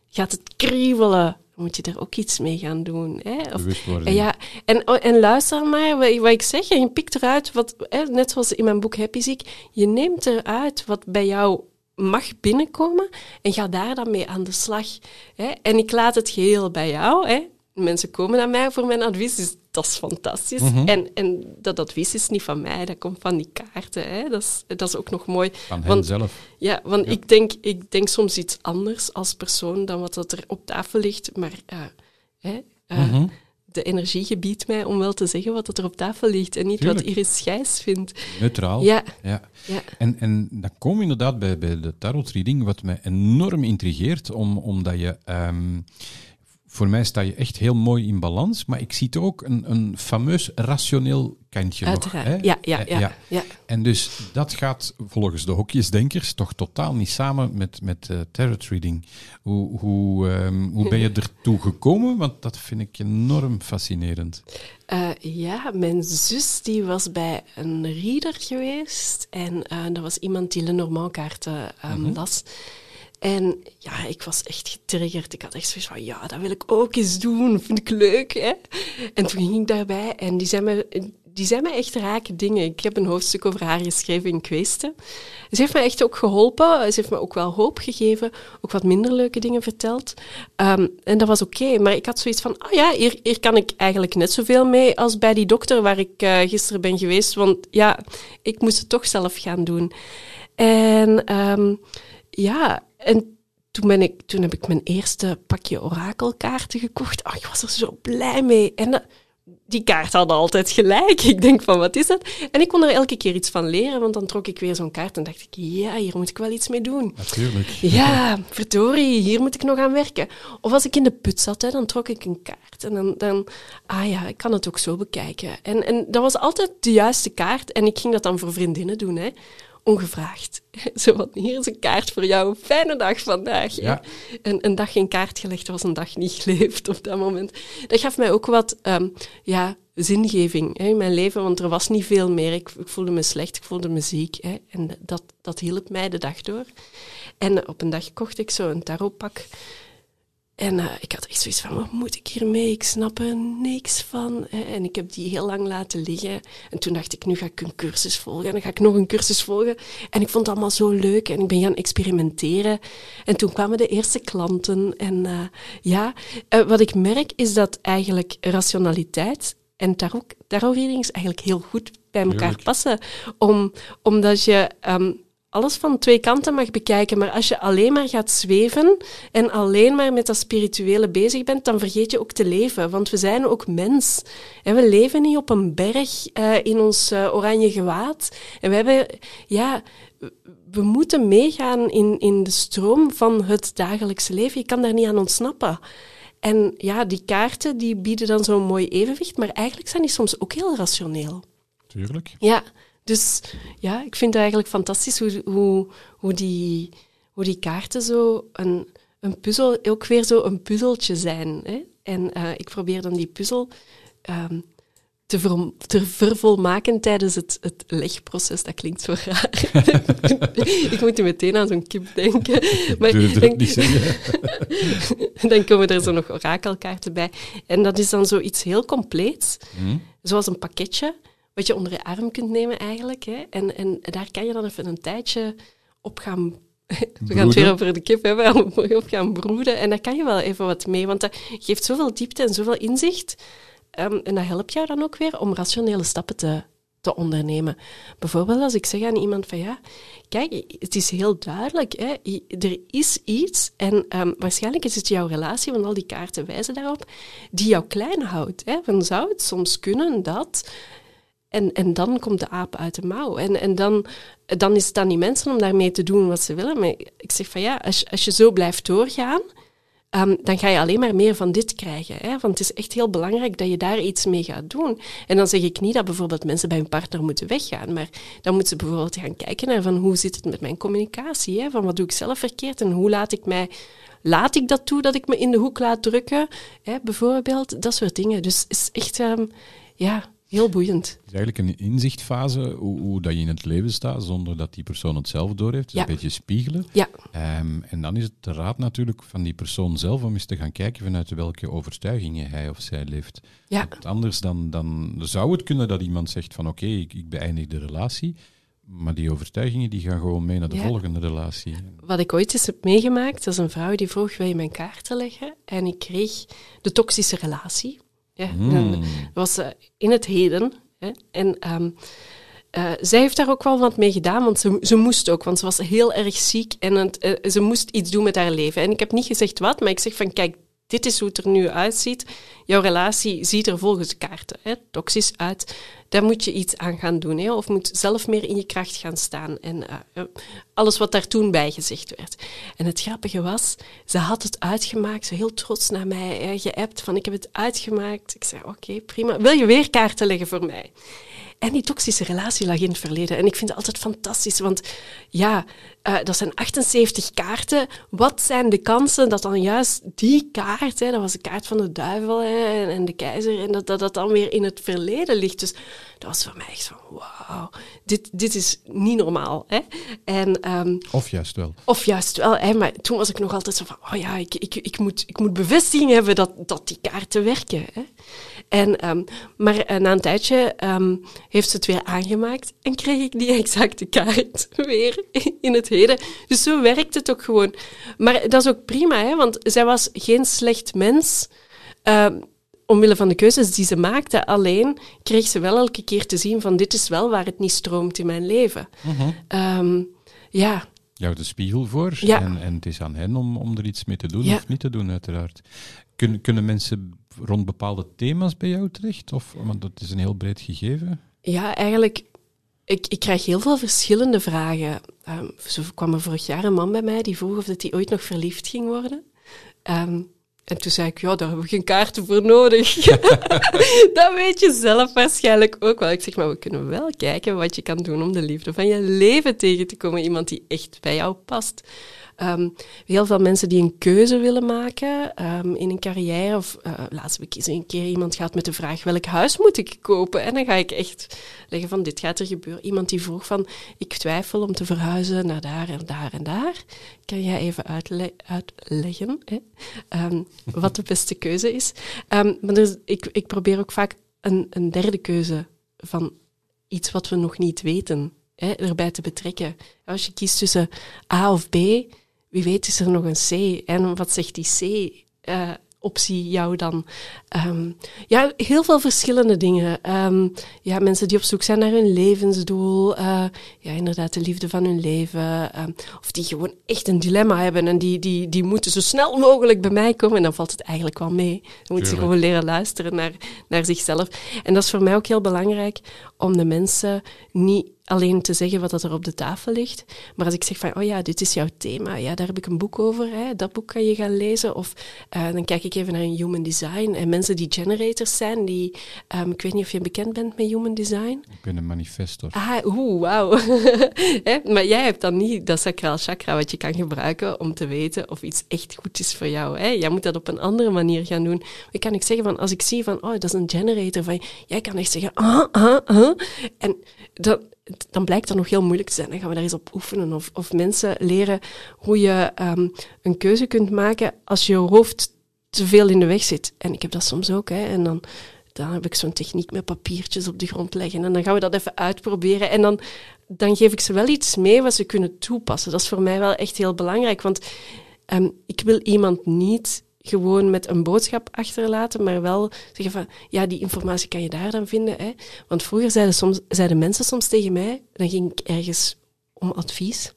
Gaat het kriebelen? Dan moet je er ook iets mee gaan doen. Hè? Of, en, ja, en, en luister maar wat, wat ik zeg en je pikt eruit, wat, hè, net zoals in mijn boek Happy Ziek, je neemt eruit wat bij jou mag binnenkomen en ga daar dan mee aan de slag. Hè? En ik laat het geheel bij jou. Hè? Mensen komen naar mij voor mijn advies, dus dat is fantastisch. en, en dat advies is niet van mij, dat komt van die kaarten. Hè. Dat, is, dat is ook nog mooi. Van hen Want- zelf. Ja, want Ik, denk, ik denk soms iets anders als persoon dan wat dat er op tafel ligt. Maar eh, hè, eh, de energie gebiedt mij om wel te zeggen wat dat er op tafel ligt en niet Tuurlijk. wat Iris Gijs vindt. Neutraal. Ja, Ja. ja. En, en dan kom je inderdaad bij, bij de tarot reading, wat mij enorm intrigeert, om, omdat je... ehm, voor mij sta je echt heel mooi in balans, maar ik zie toch ook een, een fameus rationeel kantje uiteraard. nog. hè? ja, ja, Eh, ja, ja. En dus dat gaat volgens de hokjesdenkers toch totaal niet samen met, met eh, tarot reading. Hoe, hoe, ehm, hoe ben je ertoe gekomen? Want dat vind ik enorm fascinerend. Eh, ja, mijn zus die was bij een reader geweest. En eh, dat was iemand die Lenormand-kaarten ehm, las. En ja, ik was echt getriggerd. Ik had echt zoiets van, ja, dat wil ik ook eens doen. Vind ik leuk, hè. En toen ging ik daarbij en die zei me... Die zei me echt rake dingen. Ik heb een hoofdstuk over haar geschreven in Kweesten. Ze heeft me echt ook geholpen. Ze heeft me ook wel hoop gegeven. Ook wat minder leuke dingen verteld. Ehm, en dat was oké. Maar ik had zoiets van, ah ja, hier, hier kan ik eigenlijk net zoveel mee als bij die dokter waar ik eh, gisteren ben geweest. Want ja, ik moest het toch zelf gaan doen. En ehm, ja, en toen, ben ik, toen heb ik mijn eerste pakje orakelkaarten gekocht. Oh, ik was er zo blij mee. En dat- die kaart hadden altijd gelijk. Ik denk van, wat is dat? En ik kon er elke keer iets van leren, want dan trok ik weer zo'n kaart en dacht ik, ja, hier moet ik wel iets mee doen. Natuurlijk. Ja, verdorie, hier moet ik nog aan werken. Of als ik in de put zat, hè, dan trok ik een kaart. En dan, dan, ah ja, ik kan het ook zo bekijken. En, en dat was altijd de juiste kaart. En ik ging dat dan voor vriendinnen doen, hè. Ongevraagd. Zo hier is een kaart voor jou. Fijne dag vandaag. Ja. En een dag geen kaart gelegd was een dag niet geleefd op dat moment. Dat gaf mij ook wat ehm, ja, zingeving hè, in mijn leven, want er was niet veel meer. Ik, ik voelde me slecht, ik voelde me ziek. Hè, en dat, dat hielp mij de dag door. En op een dag kocht ik zo een tarotpak. En eh, ik had echt zoiets van, wat moet ik hiermee? Ik snap er niks van. hè. En ik heb die heel lang laten liggen. En toen dacht ik, nu ga ik een cursus volgen. En dan ga ik nog een cursus volgen. En ik vond het allemaal zo leuk. En ik ben gaan experimenteren. En toen kwamen de eerste klanten. En eh, ja, eh, wat ik merk is dat eigenlijk rationaliteit en tarot, tarot readings eigenlijk heel goed bij elkaar passen. Om, omdat je ehm, alles van twee kanten mag bekijken. Maar als je alleen maar gaat zweven en alleen maar met dat spirituele bezig bent, dan vergeet je ook te leven. Want we zijn ook mens. En we leven niet op een berg eh, in ons eh, oranje gewaad. En we hebben, ja, we moeten meegaan in, in de stroom van het dagelijkse leven. Je kan daar niet aan ontsnappen. En ja, die kaarten die bieden dan zo'n mooi evenwicht, maar eigenlijk zijn die soms ook heel rationeel. Tuurlijk. Ja, dus ja, ik vind het eigenlijk fantastisch hoe, hoe, hoe, die, hoe die kaarten zo een, een puzzel, ook weer zo een puzzeltje zijn. Hè? En eh, ik probeer dan die puzzel ehm, te, ver, te vervolmaken tijdens het, het legproces. Dat klinkt zo raar. ik moet nu meteen aan zo'n kip denken. Maar ook niet dan komen er zo nog orakelkaarten bij. En dat is dan zoiets heel compleets, zoals een pakketje, wat je onder je arm kunt nemen eigenlijk. Hè. En, en daar kan je dan even een tijdje op gaan... We gaan het weer over de kip hebben, op gaan broeden. En daar kan je wel even wat mee, want dat geeft zoveel diepte en zoveel inzicht. Ehm, en dat helpt jou dan ook weer om rationele stappen te, te ondernemen. Bijvoorbeeld als ik zeg aan iemand van ja, kijk, het is heel duidelijk, hè, er is iets en ehm, waarschijnlijk is het jouw relatie, want al die kaarten wijzen daarop, die jou klein houdt. Hè. Van zou het soms kunnen dat... En, en dan komt de aap uit de mouw. En, en dan, dan is het aan die mensen om daarmee te doen wat ze willen. Maar ik zeg van ja, als, als je zo blijft doorgaan, Ehm, dan ga je alleen maar meer van dit krijgen. Hè? Want het is echt heel belangrijk dat je daar iets mee gaat doen. En dan zeg ik niet dat bijvoorbeeld mensen bij hun partner moeten weggaan, maar dan moeten ze bijvoorbeeld gaan kijken naar van hoe zit het met mijn communicatie, hè? van wat doe ik zelf verkeerd en hoe laat ik mij... Laat ik dat toe dat ik me in de hoek laat drukken? Hè? Bijvoorbeeld, dat soort dingen. Dus is echt ehm, ja, heel boeiend. Het is eigenlijk een inzichtfase hoe, hoe dat je in het leven staat zonder dat die persoon het zelf doorheeft. Dus Ja. een beetje spiegelen. Ja, Ehm, en dan is het de raad natuurlijk van die persoon zelf om eens te gaan kijken vanuit welke overtuigingen hij of zij leeft. ja, Want anders dan, dan zou het kunnen dat iemand zegt van oké, ik, ik beëindig de relatie. Maar die overtuigingen die gaan gewoon mee naar de Ja. volgende relatie. Wat ik ooit eens heb meegemaakt, dat is een vrouw die vroeg, wil je mijn kaarten leggen? En ik kreeg de toxische relatie. Ja, Mm. dan- Dat was in het heden. Hè. En ehm, eh, zij heeft daar ook wel wat mee gedaan, want ze, ze moest ook, want ze was heel erg ziek en het, eh, ze moest iets doen met haar leven. En ik heb niet gezegd wat, maar ik zeg van, kijk, dit is hoe het er nu uitziet. Jouw relatie ziet er volgens de kaarten hè, toxisch uit. Daar moet je iets aan gaan doen, hè, of moet zelf meer in je kracht gaan staan. En eh, eh, alles wat daar toen bij gezegd werd. En het grappige was, ze had het uitgemaakt, zo heel trots naar mij hè, geappt van ik heb het uitgemaakt. Ik zei, oké, prima. Wil je weer kaarten leggen voor mij? En die toxische relatie lag in het verleden. En ik vind het altijd fantastisch, want ja, eh, dat zijn 78 kaarten. Wat zijn de kansen dat dan juist die kaart, hè, dat was de kaart van de duivel hè, en, de keizer, en dat, dat dat dan weer in het verleden ligt. Dus dat was voor mij echt wauw, dit, dit is niet normaal. Hè? En ehm, Of juist wel. of juist wel, hè, maar toen was ik nog altijd zo van, oh ja, ik, ik, ik, moet, ik moet bevestiging hebben dat, dat die kaarten werken. Hè. En, ehm, maar eh, na een tijdje ehm, heeft ze het weer aangemaakt en kreeg ik die exacte kaart weer in het heden. Dus zo werkt het ook gewoon. Maar dat is ook prima, hè, want zij was geen slecht mens. Omwille van de keuzes die ze maakte, alleen kreeg ze wel elke keer te zien van dit is wel waar het niet stroomt in mijn leven. Ehm, ja, Jou de spiegel voor. Ja. En, en het is aan hen om, om er iets mee te doen Ja. of niet te doen, uiteraard. Kunnen, kunnen mensen rond bepaalde thema's bij jou terecht? Of, want dat is een heel breed gegeven. Ja, eigenlijk, ik, ik krijg heel veel verschillende vragen. Ehm, zo kwam er vorig jaar een man bij mij die vroeg of dat hij ooit nog verliefd ging worden. Ehm, en toen zei ik, ja, daar hebben we geen kaarten voor nodig. dat weet je zelf waarschijnlijk ook wel. Ik zeg, maar we kunnen wel kijken wat je kan doen om de liefde van je leven tegen te komen. Iemand die echt bij jou past. Ehm, heel veel mensen die een keuze willen maken ehm, in een carrière. Of eh laatst ik eens een keer iemand gehad met de vraag: welk huis moet ik kopen? En dan ga ik echt leggen van: dit gaat er gebeuren. Iemand die vroeg van: ik twijfel om te verhuizen naar daar en daar en daar. Kan jij even uitle- uitleggen? Ehm, wat de beste keuze is? Maar is- ik, ik probeer ook vaak een, een derde keuze van iets wat we nog niet weten hè, erbij te betrekken. Als je kiest tussen A of B, wie weet is er nog een C. En wat zegt die C-optie jou dan? Ehm, ja, heel veel verschillende dingen. Ehm, ja, mensen die op zoek zijn naar hun levensdoel. eh, ja, inderdaad, de liefde van hun leven. ehm, of die gewoon echt een dilemma hebben en die, die, die moeten zo snel mogelijk bij mij komen. En dan valt het eigenlijk wel mee. Dan moeten ze gewoon leren luisteren naar, naar zichzelf. En dat is voor mij ook heel belangrijk om de mensen niet alleen te zeggen wat dat er op de tafel ligt. Maar als ik zeg van, oh ja, dit is jouw thema, ja, daar heb ik een boek over, hè, dat boek kan je gaan lezen. Of eh, dan kijk ik even naar een human design. En mensen die generators zijn, die, ehm, ik weet niet of je bekend bent met human design. Ik ben een manifestor. Ah, oeh, wauw. Maar jij hebt dan niet dat sacraal chakra wat je kan gebruiken om te weten of iets echt goed is voor jou. Hè? Jij moet dat op een andere manier gaan doen. Ik kan ik zeggen van, als ik zie van, oh, dat is een generator, van, jij kan echt zeggen, ah, ah, ah. En dat, dan blijkt dat nog heel moeilijk te zijn. Dan gaan we daar eens op oefenen. Of, of mensen leren hoe je ehm, een keuze kunt maken als je hoofd te veel in de weg zit. En ik heb dat soms ook. Hè. En dan, dan heb ik zo'n techniek met papiertjes op de grond leggen. En dan gaan we dat even uitproberen. En dan, dan geef ik ze wel iets mee wat ze kunnen toepassen. Dat is voor mij wel echt heel belangrijk. Want ehm, ik wil iemand niet gewoon met een boodschap achterlaten, maar wel zeggen van, ja, die informatie kan je daar dan vinden. Hè? Want vroeger zeiden, soms, zeiden mensen soms tegen mij, dan ging ik ergens om advies,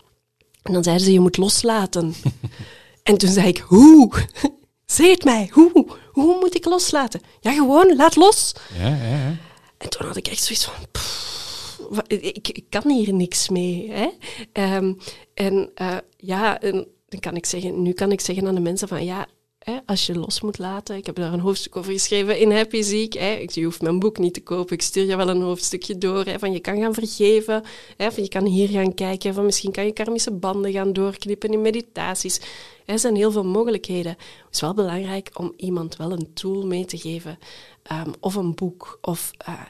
en dan zeiden ze, je moet loslaten. en toen zei ik, hoe? Zeg het mij, hoe? Hoe moet ik loslaten? Ja, gewoon, laat los. Ja, ja, ja. En toen had ik echt zoiets van, pff, ik, ik kan hier niks mee. Hè? Ehm, en eh, ja, en dan kan ik zeggen, nu kan ik zeggen aan de mensen van, ja, als je los moet laten, ik heb daar een hoofdstuk over geschreven in Happy Ziek, je hoeft mijn boek niet te kopen, ik stuur je wel een hoofdstukje door, hè, van je kan gaan vergeven, hè, van je kan hier gaan kijken, van misschien kan je karmische banden gaan doorknippen in meditaties. Er zijn heel veel mogelijkheden. Het is wel belangrijk om iemand wel een tool mee te geven, ehm, of een boek, of... eh,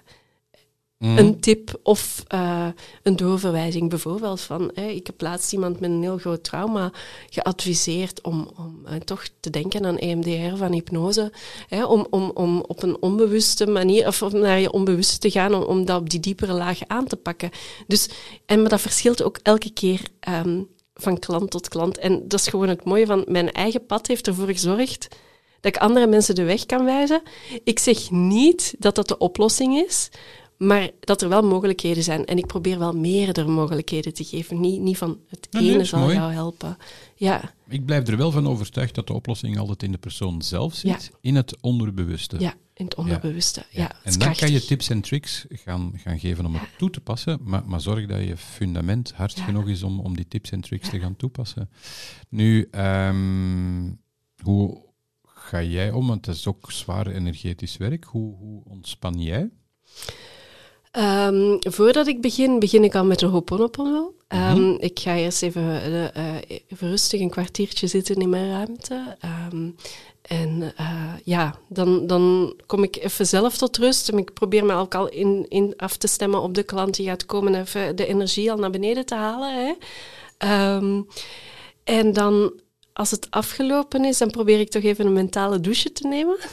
Mhm. een tip of eh, een doorverwijzing. Bijvoorbeeld van, ik heb laatst iemand met een heel groot trauma geadviseerd om, om eh, toch te denken aan EMDR van hypnose. Om, om, om op een onbewuste manier, of om naar je onbewuste te gaan, om, om dat op die diepere laag aan te pakken. Dus, en, maar dat verschilt ook elke keer ehm, van klant tot klant. En dat is gewoon het mooie van mijn eigen pad heeft ervoor gezorgd dat ik andere mensen de weg kan wijzen. Ik zeg niet dat dat de oplossing is, maar dat er wel mogelijkheden zijn. En ik probeer wel meerdere mogelijkheden te geven. Niet, niet van het Nee, ene dat zal mooi. jou helpen. Ja, Ik blijf er wel van overtuigd dat de oplossing altijd in de persoon zelf zit, Ja. in het onderbewuste. ja in het onderbewuste. Ja, en dan kan je tips en tricks gaan, gaan geven om het toe te passen, maar, maar zorg dat je fundament hard genoeg is om, om die tips en tricks te gaan toepassen. Nu, ehm, hoe ga jij om? Want het is ook zwaar energetisch werk. Hoe, hoe ontspan jij? Ehm, voordat ik begin, begin ik al met een Ho'oponopono. Ehm, Mhm. Ik ga eerst even, eh, eh, even rustig een kwartiertje zitten in mijn ruimte. Ehm, en eh, ja, dan, dan kom ik even zelf tot rust. En ik probeer me ook al in, in af te stemmen op de klant die gaat komen. Even de energie al naar beneden te halen. Hè. Ehm, en dan, als het afgelopen is, dan probeer ik toch even een mentale douche te nemen.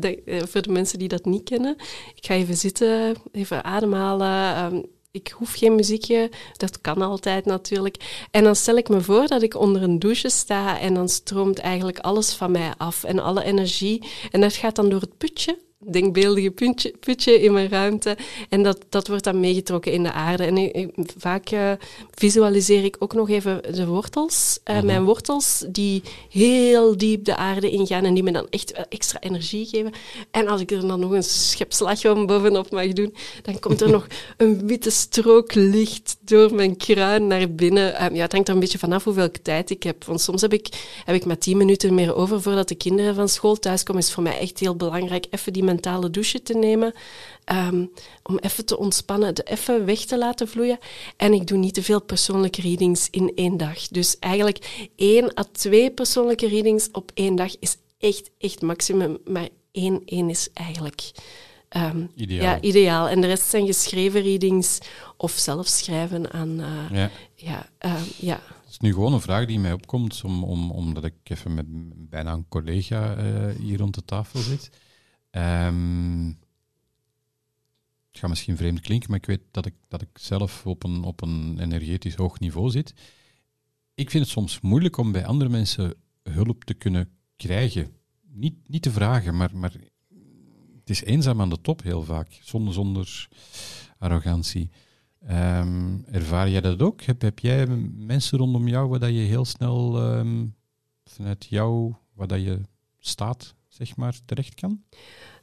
Eh, voor de mensen die dat niet kennen. Ik ga even zitten, even ademhalen. Ehm, ik hoef geen muziekje, dat kan altijd natuurlijk. En dan stel ik me voor dat ik onder een douche sta en dan stroomt eigenlijk alles van mij af en alle energie. En dat gaat dan door het putje, denkbeeldige puntje, putje in mijn ruimte. En dat, dat wordt dan meegetrokken in de aarde. En ik- ik- vaak eh, visualiseer ik ook nog even de wortels. Eh, Mijn wortels die heel diep de aarde ingaan en die me dan echt extra energie geven. En als ik er dan nog een schep slagroom bovenop mag doen, dan komt er nog een witte strook licht door mijn kruin naar binnen. Ehm, ja, het hangt er een beetje vanaf hoeveel tijd ik heb. Want soms heb ik, heb ik maar tien minuten meer over voordat de kinderen van school thuiskomen. Is voor mij echt heel belangrijk even die mentale douche te nemen. ehm, om even te ontspannen, het even weg te laten vloeien. En ik doe niet te veel persoonlijke readings in één dag. Dus eigenlijk één à twee persoonlijke readings op één dag is echt, echt maximum. Maar één, één is eigenlijk ehm, Ideaal. Ja, ideaal. En de rest zijn geschreven readings of zelf schrijven aan... eh, Ja. ja, ehm, ja. Het is nu gewoon een vraag die mij opkomt, om, om, omdat ik even met bijna een collega eh, hier rond de tafel zit. Ehm, het gaat misschien vreemd klinken, maar ik weet dat ik, dat ik zelf op een, op een energetisch hoog niveau zit. Ik vind het soms moeilijk om bij andere mensen hulp te kunnen krijgen. Niet, niet te vragen, maar, maar het is eenzaam aan de top heel vaak, zonder, zonder arrogantie. Ehm, ervaar jij dat ook? Heb, heb jij mensen rondom jou waar dat je heel snel ehm, vanuit jou, waar dat je staat, zeg maar, terecht kan?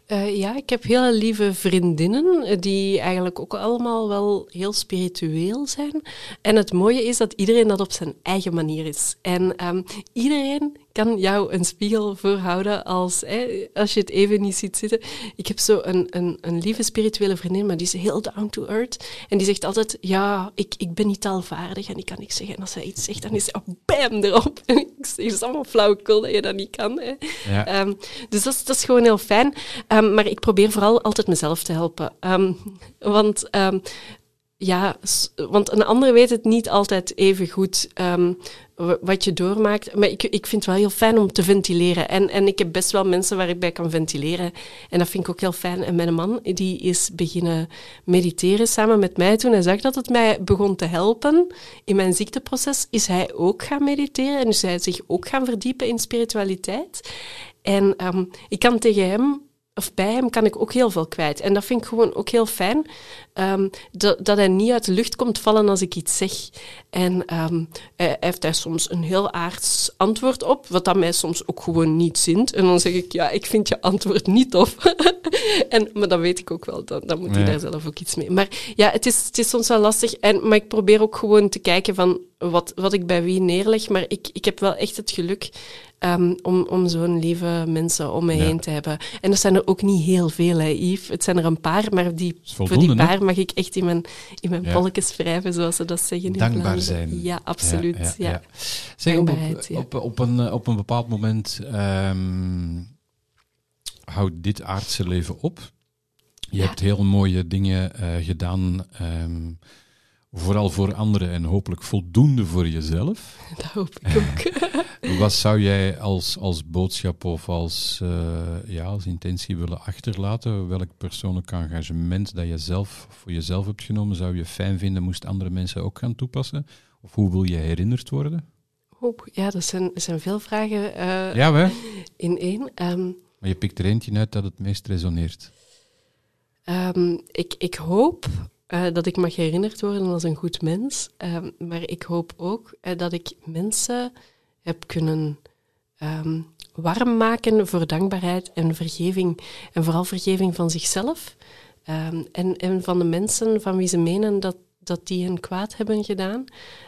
Eh, ja, ik heb hele lieve vriendinnen eh, die eigenlijk ook allemaal wel heel spiritueel zijn. En het mooie is dat iedereen dat op zijn eigen manier is. En ehm, iedereen kan jou een spiegel voorhouden als, hè, als je het even niet ziet zitten. Ik heb zo een, een, een lieve spirituele vriendin, maar die is heel down to earth. En die zegt altijd, ja, ik, ik ben niet taalvaardig en ik kan niks zeggen. En als zij iets zegt, dan is ze oh, bam erop. En ik zeg, het is allemaal flauwekul dat je dat niet kan. Hè. Ja. Ehm, dus dat is, dat is gewoon heel fijn. Ehm, maar ik probeer vooral altijd mezelf te helpen. Ehm, want, ja, want een ander weet het niet altijd even goed wat je doormaakt. Maar ik, ik vind het wel heel fijn om te ventileren. En, en ik heb best wel mensen waar ik bij kan ventileren. En dat vind ik ook heel fijn. En mijn man die is beginnen mediteren samen met mij. Toen hij zag dat het mij begon te helpen in mijn ziekteproces, is hij ook gaan mediteren. En is hij zich ook gaan verdiepen in spiritualiteit. En ehm, ik kan tegen hem, of bij hem, kan ik ook heel veel kwijt. En dat vind ik gewoon ook heel fijn. ehm, dat, dat hij niet uit de lucht komt vallen als ik iets zeg. En ehm, hij heeft daar soms een heel aards antwoord op, wat dat mij soms ook gewoon niet zint. En dan zeg ik, ja, ik vind je antwoord niet tof. en, maar dat weet ik ook wel, dan, dan moet hij Ja. daar zelf ook iets mee. Maar ja, het is, het is soms wel lastig. En, maar ik probeer ook gewoon te kijken van wat, wat ik bij wie neerleg. Maar ik, ik heb wel echt het geluk ehm, om, om zo'n lieve mensen om me Ja. heen te hebben. En dat zijn er ook niet heel veel, hè, Yves. Het zijn er een paar, maar die, voor die hè? paar mag ik echt in mijn, in mijn Ja. polletjes wrijven, zoals ze dat zeggen in Dankbaar Vlaanderen. zijn. Ja, absoluut. Ja, Zeg, op, op, op, een, eh, op een bepaald moment ehm, houdt dit aardse leven op. Je hebt heel mooie dingen eh, gedaan, ehm, vooral voor anderen en hopelijk voldoende voor jezelf. Dat hoop ik ook. Wat zou jij als, als boodschap of als, eh, ja, als intentie willen achterlaten? Welk persoonlijk engagement dat je zelf voor jezelf hebt genomen, zou je fijn vinden moest andere mensen ook gaan toepassen? Of hoe wil je herinnerd worden? Hoop. Ja, dat zijn, zijn veel vragen eh, Ja, hè? in één. Ehm, maar je pikt er eentje uit dat het meest resoneert. Ehm, ik, ik hoop eh, dat ik mag herinnerd worden als een goed mens. Ehm, maar ik hoop ook eh, dat ik mensen heb kunnen ehm, warm maken voor dankbaarheid en vergeving. En vooral vergeving van zichzelf. Ehm, en, en van de mensen van wie ze menen dat, dat die hen kwaad hebben gedaan.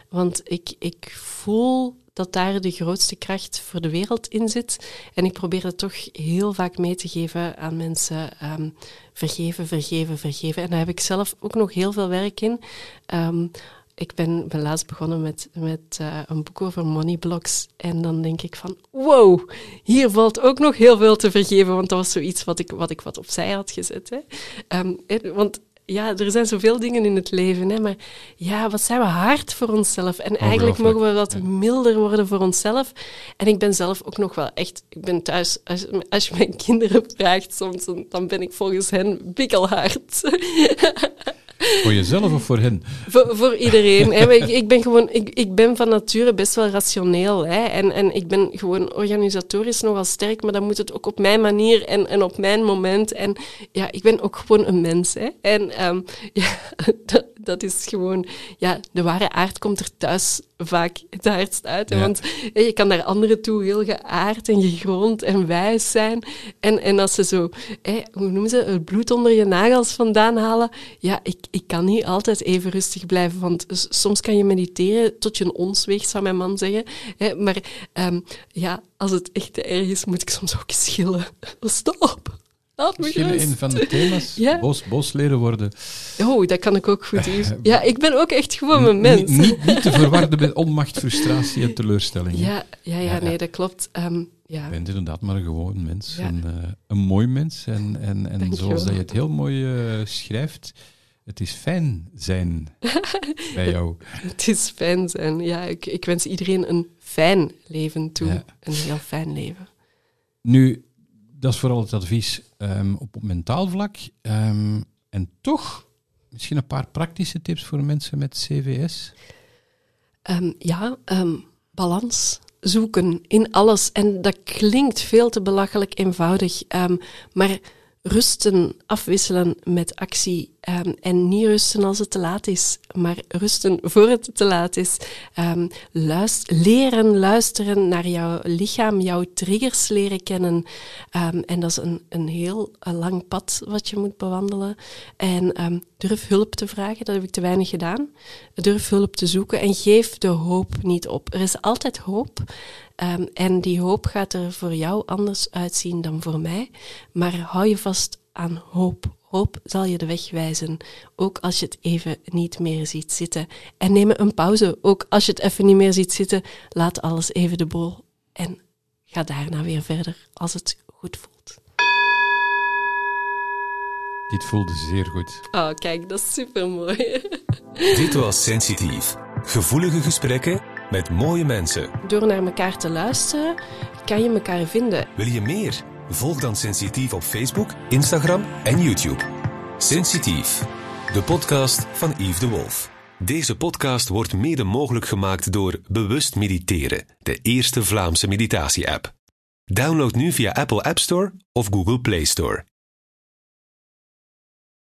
Want ik, ik voel dat daar de grootste kracht voor de wereld in zit. En ik probeer het toch heel vaak mee te geven aan mensen. ehm, vergeven, vergeven, vergeven. En daar heb ik zelf ook nog heel veel werk in. Ehm, ik ben, ben laatst begonnen met, met eh, een boek over moneyblocks. En dan denk ik van, wow, hier valt ook nog heel veel te vergeven. Want dat was zoiets wat ik wat, ik wat opzij had gezet. Hè. Ehm, want ja, er zijn zoveel dingen in het leven. Hè, maar ja, wat zijn we hard voor onszelf. En eigenlijk mogen we wat milder worden voor onszelf. En ik ben zelf ook nog wel echt... Ik ben thuis... Als, als je mijn kinderen vraagt soms, dan, dan ben ik volgens hen bikkelhard. Voor jezelf of voor hen? voor, voor iedereen. Ik, ik, ben gewoon, ik, ik ben van nature best wel rationeel. Hè. En, en ik ben gewoon organisatorisch nogal sterk, maar dan moet het ook op mijn manier en, en op mijn moment. En ja, ik ben ook gewoon een mens. Hè. En ehm, dat, dat is gewoon... Ja, de ware aard komt er thuis vaak het hardst uit. Ja. Want hè, je kan naar anderen toe heel geaard en gegrond en wijs zijn. En, en als ze zo, hè, hoe noemen ze, het bloed onder je nagels vandaan halen. Ja, ik, ik kan niet altijd even rustig blijven. Want soms kan je mediteren tot je een ons weegt, zou mijn man zeggen. Hè, maar ehm, ja, als het echt te erg is, moet ik soms ook schillen. Stop! Misschien gerust. een van de thema's. Ja. Boos, leren worden. Oh, dat kan ik ook goed. Yves. Ja, ik ben ook echt gewoon een mens. Niet, niet, te verwarden met onmacht, frustratie en teleurstelling. Ja, ja, ja, nee, dat klopt. Ehm, ja. Je bent inderdaad maar een gewoon mens. Ja. Een, eh, een mooi mens. En, en, en Dank zoals dat je het heel mooi eh, schrijft, het is fijn zijn bij jou. Het is fijn zijn. Ja, ik, ik wens iedereen een fijn leven toe. Ja. Een heel fijn leven. Nu, dat is vooral het advies ehm, op, mentaal vlak. Ehm, en toch, misschien een paar praktische tips voor mensen met CVS. Ehm, ja, balans zoeken in alles. En dat klinkt veel te belachelijk eenvoudig. maar rusten, afwisselen met actie. ehm, en niet rusten als het te laat is, maar rusten voor het te laat is. Ehm, leren luisteren naar jouw lichaam, jouw triggers leren kennen. Ehm, en dat is een, een heel lang pad wat je moet bewandelen. En durf hulp te vragen, dat heb ik te weinig gedaan. Durf hulp te zoeken en geef de hoop niet op. Er is altijd hoop. Ehm, en die hoop gaat er voor jou anders uitzien dan voor mij. Maar hou je vast aan hoop. Hoop zal je de weg wijzen, ook als je het even niet meer ziet zitten. En neem een pauze, ook als je het even niet meer ziet zitten. Laat alles even de bol en ga daarna weer verder als het goed voelt. Dit voelde zeer goed. Oh, kijk, dat is super mooi. Dit was Sensitief. Gevoelige gesprekken met mooie mensen. Door naar elkaar te luisteren, kan je elkaar vinden. Wil je meer? Volg dan Sensitief op Facebook, Instagram en YouTube. Sensitief, de podcast van Yves de Wolf. Deze podcast wordt mede mogelijk gemaakt door Bewust Mediteren, de eerste Vlaamse meditatie-app. Download nu via Apple App Store of Google Play Store.